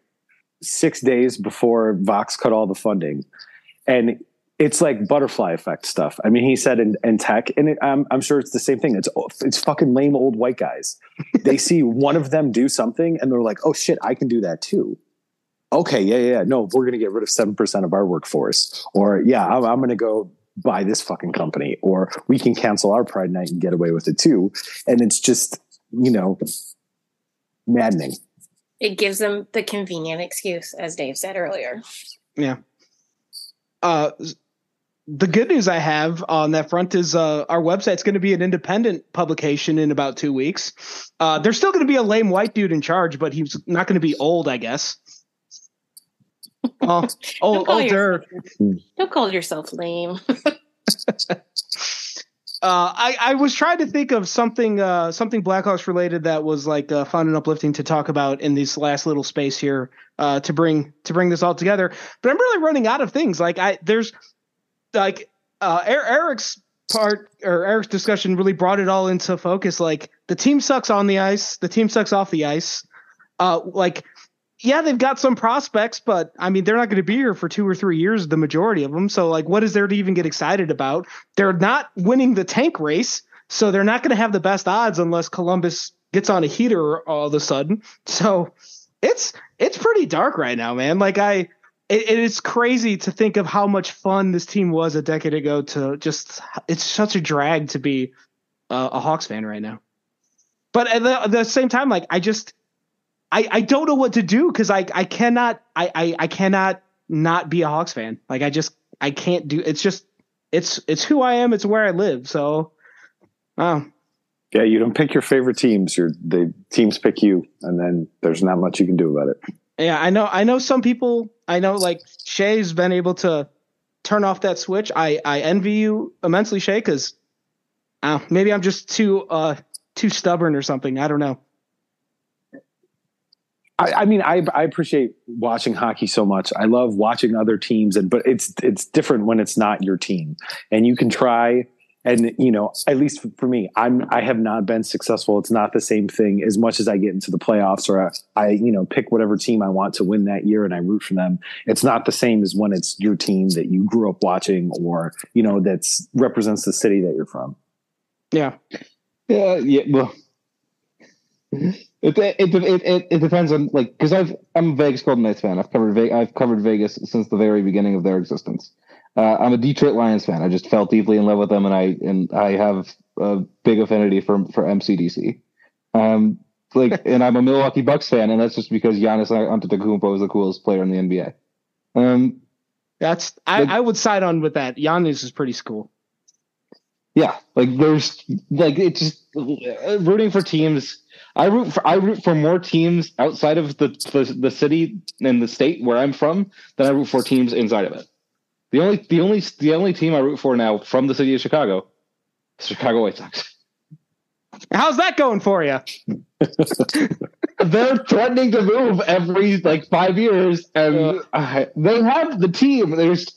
D: six days before Vox cut all the funding, and it's like butterfly effect stuff. I mean, he said in, in tech, and it, I'm, I'm sure it's the same thing. It's it's fucking lame old white guys. they see one of them do something, and they're like, "Oh shit, I can do that too." Okay, yeah, yeah, no, we're gonna get rid of seven percent of our workforce, or yeah, I'm, I'm gonna go buy this fucking company, or we can cancel our Pride Night and get away with it too. And it's just you know maddening.
C: It gives them the convenient excuse, as Dave said earlier.
A: Yeah. Uh, the good news I have on that front is uh, our website's going to be an independent publication in about two weeks. Uh, there's still going to be a lame white dude in charge, but he's not going to be old, I guess.
C: Oh, old, older. Yourself, don't call yourself lame.
A: Uh, I, I was trying to think of something uh, something Blackhawks related that was like uh, fun and uplifting to talk about in this last little space here uh, to bring to bring this all together. But I'm really running out of things. Like I there's like uh, Eric's part or Eric's discussion really brought it all into focus. Like the team sucks on the ice, the team sucks off the ice. Uh, like yeah, they've got some prospects, but I mean, they're not going to be here for two or three years, the majority of them. So, like, what is there to even get excited about? They're not winning the tank race, so they're not going to have the best odds unless Columbus gets on a heater all of a sudden. So, it's it's pretty dark right now, man. Like, I it, it is crazy to think of how much fun this team was a decade ago. To just, it's such a drag to be a, a Hawks fan right now. But at the, at the same time, like, I just I, I don't know what to do because I, I cannot I, I, I cannot not be a Hawks fan. Like I just I can't do it's just it's it's who I am, it's where I live. So oh.
D: Yeah, you don't pick your favorite teams. Your the teams pick you, and then there's not much you can do about it.
A: Yeah, I know. I know some people. I know, like Shay's been able to turn off that switch. I I envy you immensely, Shay, because uh, maybe I'm just too uh too stubborn or something. I don't know.
D: I, I mean, I, I appreciate watching hockey so much. I love watching other teams, and but it's it's different when it's not your team, and you can try and you know at least for me i'm i have not been successful. It's not the same thing. As much as i get into the playoffs or I, I, you know pick whatever team i want to win that year and i root for them it's not the same as when it's your team that you grew up watching or you know that's represents the city that you're from.
A: Yeah.
B: Yeah yeah well mm-hmm. It, it, it, it, depends on like because I've I'm a Vegas Golden Knights fan. I've covered Ve- I've covered Vegas since the very beginning of their existence. Uh, I'm a Detroit Lions fan. I just fell deeply in love with them, and I and I have a big affinity for for MCDC. Um, like, and I'm a Milwaukee Bucks fan, and that's just because Giannis Antetokounmpo is the coolest player in the NBA. Um,
A: that's I, I would side on with that. Giannis is pretty cool.
B: Yeah, like there's like it's just rooting for teams I root for I root for more teams outside of the, the the, city and the state where I'm from than I root for teams inside of it. The only the only the only team I root for now from the city of Chicago, Chicago White Sox.
A: How's that going for you?
B: They're threatening to move every like five years, and uh, they have the team. There's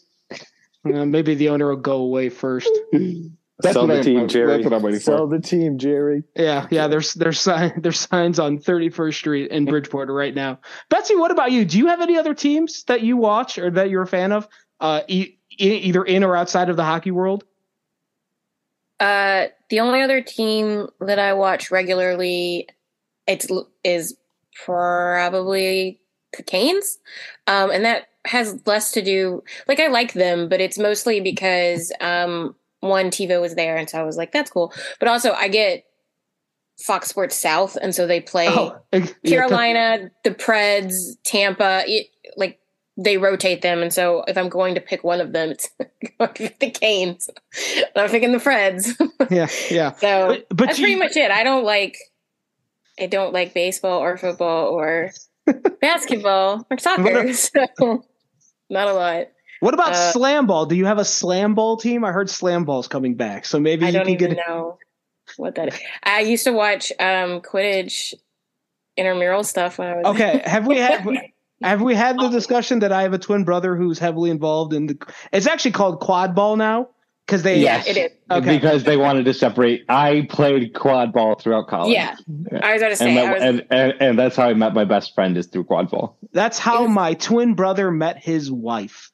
A: uh, maybe the owner will go away first.
D: That's Sell the team, I'm, Jerry. That's what I'm waiting Sell for. the team, Jerry.
A: Yeah, yeah. There's there's sign there's signs on 31st Street in Bridgeport right now. Betsy, what about you? Do you have any other teams that you watch or that you're a fan of, uh, e- either in or outside of the hockey world?
C: Uh, the only other team that I watch regularly, it's is probably the Canes, um, and that has less to do. Like I like them, but it's mostly because um one Teuvo was there, and so I was like, that's cool. But also, I get Fox Sports South, and so they play oh, Carolina, the Preds, Tampa. It, like they rotate them, and so if I'm going to pick one of them, it's the Canes. I'm picking the Preds.
A: yeah, yeah.
C: So but, but that's you, pretty much it. I don't like. I don't like baseball or football or basketball or soccer. So not a lot.
A: What about uh, slam ball? Do you have a slam ball team? I heard slam ball's coming back, so maybe
C: I
A: you
C: don't
A: can
C: even
A: get.
C: know what that is. I used to watch um, Quidditch intramural stuff when I was.
A: Okay, have we had? have we had the discussion that I have a twin brother who's heavily involved in the? It's actually called quad ball now because they.
C: Yes, it is.
B: Okay. Because they wanted to separate. I played quad ball throughout college.
C: Yeah, I was going to say,
B: and, that,
C: was,
B: and, and, and that's how I met my best friend is through quad ball.
A: That's how my twin brother met his wife.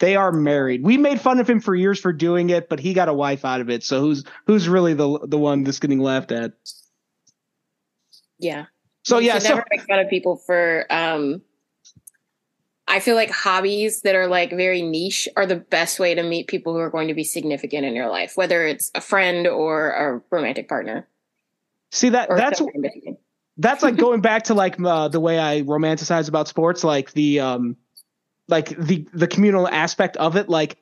A: They are married. We made fun of him for years for doing it, but he got a wife out of it. So who's who's really the the one that's getting laughed at?
C: Yeah.
A: So yeah, so
C: never make fun of people for. um I feel like hobbies that are like very niche are the best way to meet people who are going to be significant in your life, whether it's a friend or a romantic partner.
A: See that that's that's like going back to like uh, the way I romanticize about sports, like the um like the the communal aspect of it like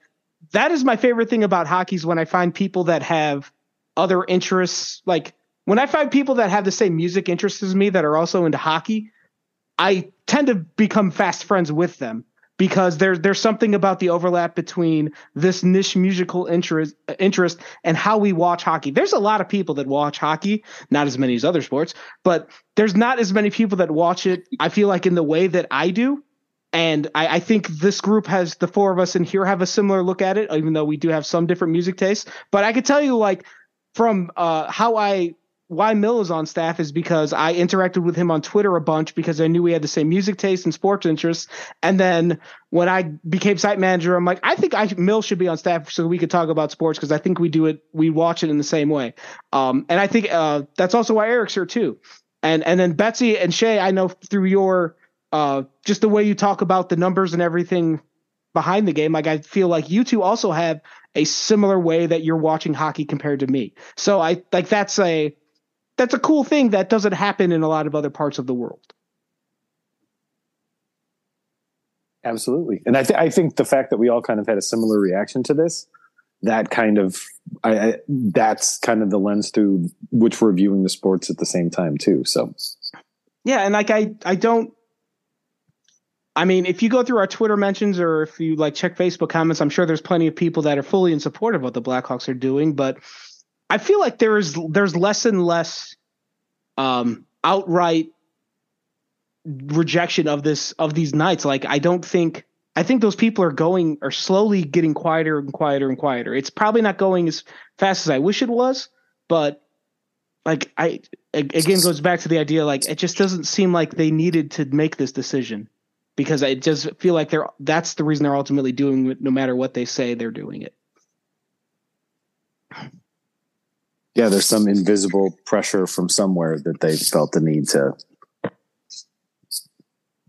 A: that is my favorite thing about hockey is when i find people that have other interests like when i find people that have the same music interests as me that are also into hockey i tend to become fast friends with them because there's there's something about the overlap between this niche musical interest interest and how we watch hockey. There's a lot of people that watch hockey, not as many as other sports, but there's not as many people that watch it. I feel like in the way that I do. And I, I think this group has the four of us in here have a similar look at it, even though we do have some different music tastes. But I could tell you, like, from uh, how I why Mil is on staff is because I interacted with him on Twitter a bunch because I knew we had the same music taste and sports interests. And then when I became site manager, I'm like, I think I Mil should be on staff so we could talk about sports because I think we do it, we watch it in the same way. Um, and I think uh, that's also why Eric's here too. And and then Betsy and Shay, I know through your uh, just the way you talk about the numbers and everything behind the game, like I feel like you two also have a similar way that you're watching hockey compared to me. So I like that's a that's a cool thing that doesn't happen in a lot of other parts of the world.
D: Absolutely, and I, th- I think the fact that we all kind of had a similar reaction to this, that kind of, I, I, that's kind of the lens through which we're viewing the sports at the same time too. So,
A: yeah, and like I, I don't. I mean, if you go through our Twitter mentions or if you like check Facebook comments, I'm sure there's plenty of people that are fully in support of what the Blackhawks are doing, but I feel like there is there's less and less um, outright rejection of this of these nights. Like I don't think I think those people are going are slowly getting quieter and quieter and quieter. It's probably not going as fast as I wish it was, but like I again goes back to the idea like it just doesn't seem like they needed to make this decision because I just feel like they're that's the reason they're ultimately doing it no matter what they say they're doing it.
D: yeah, there's some invisible pressure from somewhere that they felt the need to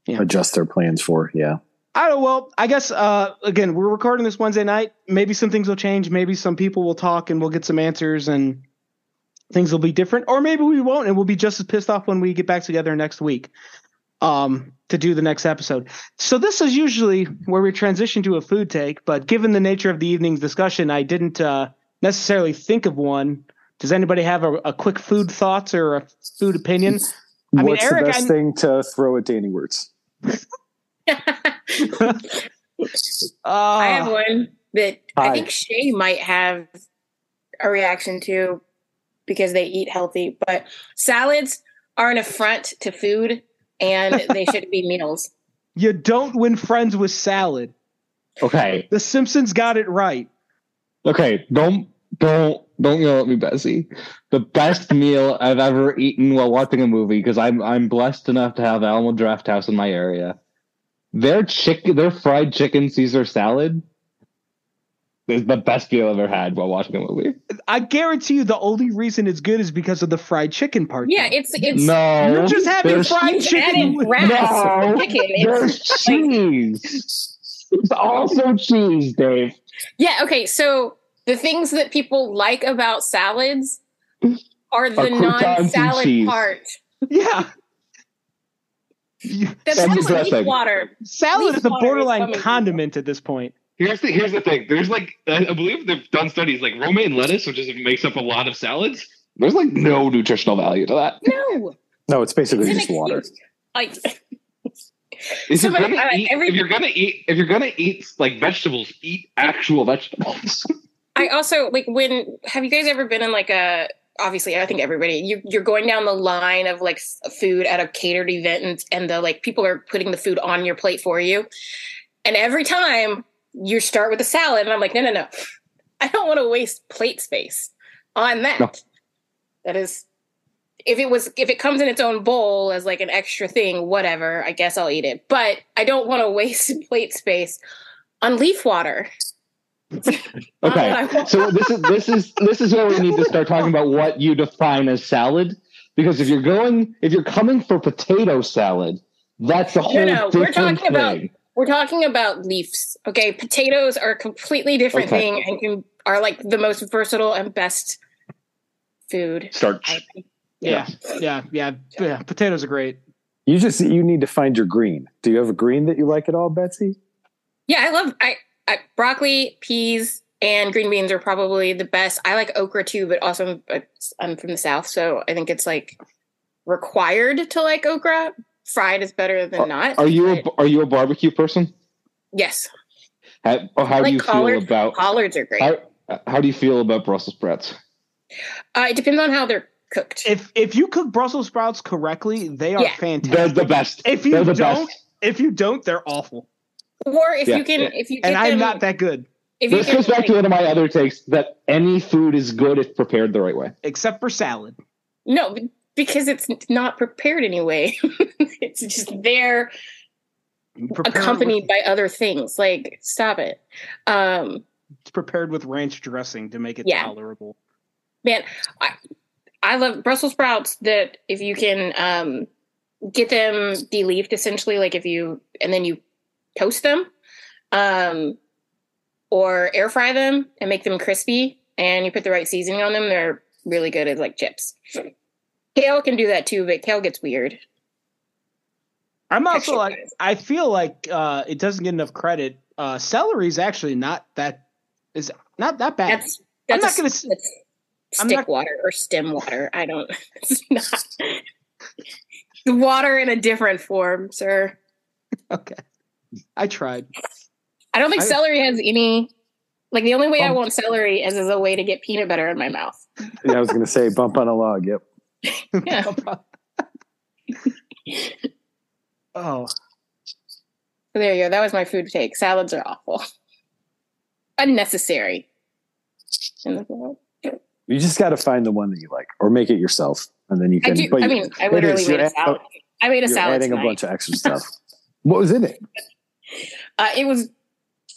D: yeah. adjust their plans for. Yeah.
A: I don't. Well, I guess uh, again, we're recording this Wednesday night. Maybe some things will change. Maybe some people will talk, and we'll get some answers, and things will be different. Or maybe we won't, and we'll be just as pissed off when we get back together next week um, to do the next episode. So this is usually where we transition to a food take, but given the nature of the evening's discussion, I didn't uh, necessarily think of one does anybody have a, a quick food thoughts or a food opinion?
D: I What's mean, Eric, the best I, thing to throw at Danny Wirtz?
C: uh, I have one that hi. I think Shay might have a reaction to because they eat healthy, but salads are an affront to food and they should be meals.
A: You don't win friends with salad.
B: Okay.
A: The Simpsons got it right.
B: Okay, don't don't don't yell at me, Betsy. The best meal I've ever eaten while watching a movie because I'm I'm blessed enough to have Alamo Drafthouse in my area. Their chicken, their fried chicken Caesar salad is the best meal I've ever had while watching a movie.
A: I guarantee you, the only reason it's good is because of the fried chicken part.
C: Yeah, it's it's
B: no.
A: You're just having fried chicken.
C: With, no, chicken.
B: There's cheese. it's also cheese, Dave.
C: Yeah. Okay. So the things that people like about salads are the non-salad part.
A: Yeah.
C: That's like leaf water.
A: Salad leaf is a borderline condiment at this point.
F: Here's the here's the thing. There's like I believe they've done studies like romaine lettuce, which is makes up a lot of salads. There's like no nutritional value to that.
C: No.
D: No, it's basically it's just water.
C: Like
F: if you're gonna eat, every, if you're gonna eat, if you're gonna eat like vegetables, eat actual vegetables.
C: I also like when have you guys ever been in like a obviously I think everybody you you're going down the line of like food at a catered event and and the like people are putting the food on your plate for you. And every time you start with a salad and I'm like no no no. I don't want to waste plate space on that. No. That is if it was if it comes in its own bowl as like an extra thing whatever, I guess I'll eat it. But I don't want to waste plate space on leaf water.
B: okay, so this is this is this is where we need to start talking about what you define as salad, because if you're going if you're coming for potato salad, that's a whole no, no, different we're talking thing.
C: About, we're talking about leaves. Okay, potatoes are a completely different okay. thing and can, are like the most versatile and best food.
B: Starch.
A: Yeah, yeah, yeah, yeah. Potatoes are great.
D: You just you need to find your green. Do you have a green that you like at all, Betsy?
C: Yeah, I love I I, broccoli, peas, and green beans are probably the best. I like okra too, but also I'm from the south, so I think it's like required to like okra. Fried is better than
B: are,
C: not.
B: Are you a, are you a barbecue person?
C: Yes.
B: How, oh, how do you
C: collard-
B: feel about
C: Collards are great.
B: how, how do you feel about Brussels sprouts?
C: Uh, it depends on how they're cooked.
A: If if you cook Brussels sprouts correctly, they are
C: Yeah.
A: fantastic.
B: They're the best.
A: If you
B: They're the
A: don't,
B: best.
A: if you don't, they're awful.
C: or if
B: Yeah.
C: you can, if you get
A: And I'm
C: them,
A: not that good,
C: if
B: This goes back
C: like-
B: to one of my other takes that any food is good if prepared the right way.
A: except for salad.
C: no, because it's not prepared anyway. it's just there accompanied
A: with,
C: by other things. Like, stop it. Um,
A: it's prepared with ranch dressing to make it
C: Yeah.
A: tolerable.
C: man, I I love Brussels sprouts. That if you can um, get them de-leafed, essentially, like if you and then you toast them, um, or air fry them and make them crispy, and you put the right seasoning on them, they're really good as like chips. Kale can do that too, but kale gets weird.
A: I'm also like
C: Texture-wise.
A: I feel like uh, it doesn't get enough credit. Uh, celery is actually not that is not that bad.
C: That's
A: I'm not gonna s-
C: stick
A: not-
C: water or stem water. I don't. It's not. The water in a different form, sir.
A: okay. I tried.
C: I don't think
A: I-
C: celery has any. Like the only way I
A: Um,
C: want celery is as a way to get peanut butter in my mouth.
D: Yeah, I was going to say bump on a log. Yep.
C: Yeah.
A: oh,
C: there you go. That was my food take. Salads are awful, unnecessary. In the world.
D: You just got to find the one that you like, or make it yourself, and then you
C: I
D: can.
C: do.
D: but
C: I
D: you-
C: mean, I literally made a salad. I made a salad
D: adding
C: tonight.
D: a bunch of extra stuff. what was in it?
C: Uh, it was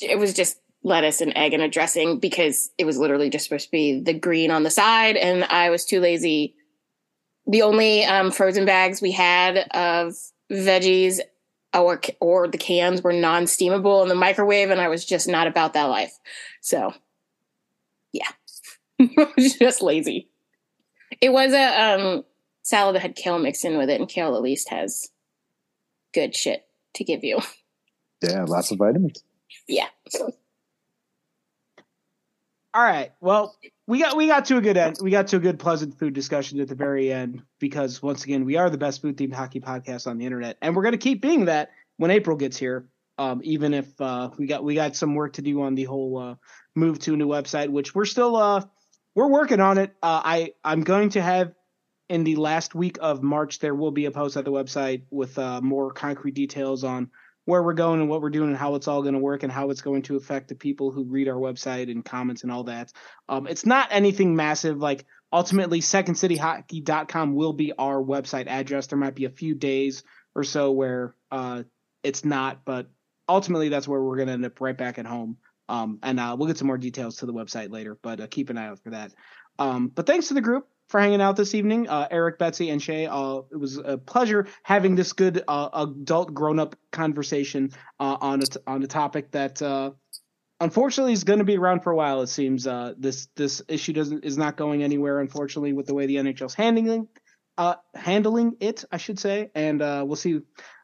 C: it was just lettuce and egg and a dressing because it was literally just supposed to be the green on the side, and I was too lazy. The only um, frozen bags we had of veggies or or the cans were non-steamable in the microwave, and I was just not about that life. So, yeah, I was just lazy. It was a um, salad that had kale mixed in with it, and kale at least has good shit to give you.
D: Yeah, lots of vitamins.
C: Yeah.
A: all right. Well, we got we got to a good end. We got to a good pleasant food discussion at the very end because once again, we are the best food themed hockey podcast on the internet, and we're going to keep being that when April gets here. Um, even if uh, we got we got some work to do on the whole uh, move to a new website, which we're still uh, we're working on it. Uh, I I'm going to have in the last week of March there will be a post at the website with uh, more concrete details on where we're going and what we're doing and how it's all going to work and how it's going to affect the people who read our website and comments and all that. Um, it's not anything massive. Like ultimately, secondcityhockey.com will be our website address. There might be a few days or so where uh, it's not, but ultimately that's where we're going to end up right back at home. Um, and uh, we'll get some more details to the website later, but uh, keep an eye out for that. Um, but thanks to the group for hanging out this evening. Uh, Eric, Betsy, and Shay. Uh, it was a pleasure having this good uh, adult grown up conversation uh, on a t- on a topic that uh, unfortunately is going to be around for a while. It seems this this issue doesn't is not going anywhere. Unfortunately, with the way the NHL's handling handling it, I should say, and we'll see.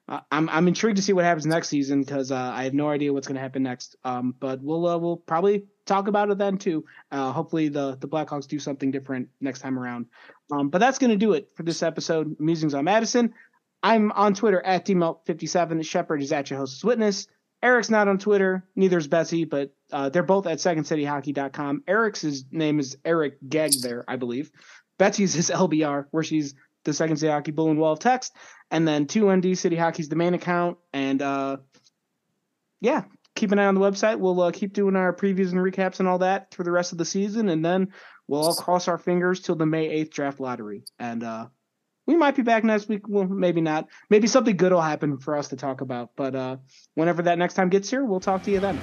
A: Uh, I'm I'm intrigued to see what happens next season because uh, I have no idea what's going to happen next. Um, but we'll uh, we'll probably talk about it then too. Uh, hopefully the the Blackhawks do something different next time around. Um, but that's going to do it for this episode. Musings on Madison. I'm on Twitter at dmelt57. Shepard is at your host's witness. Eric's not on Twitter. Neither is Betsy, but uh, they're both at secondcityhockey.com. Eric's name is Eric Gegg there, I believe. Betsy's is LBR, where she's the Second City Hockey Bull and Wall of Text. And then 2ND City Hockey's the main account. And uh, yeah, keep an eye on the website. We'll uh, keep doing our previews and recaps and all that for the rest of the season. And then we'll all cross our fingers till the May 8th draft lottery. And uh, we might be back next week. Well, maybe not. Maybe something good will happen for us to talk about. But uh, whenever that next time gets here, we'll talk to you then.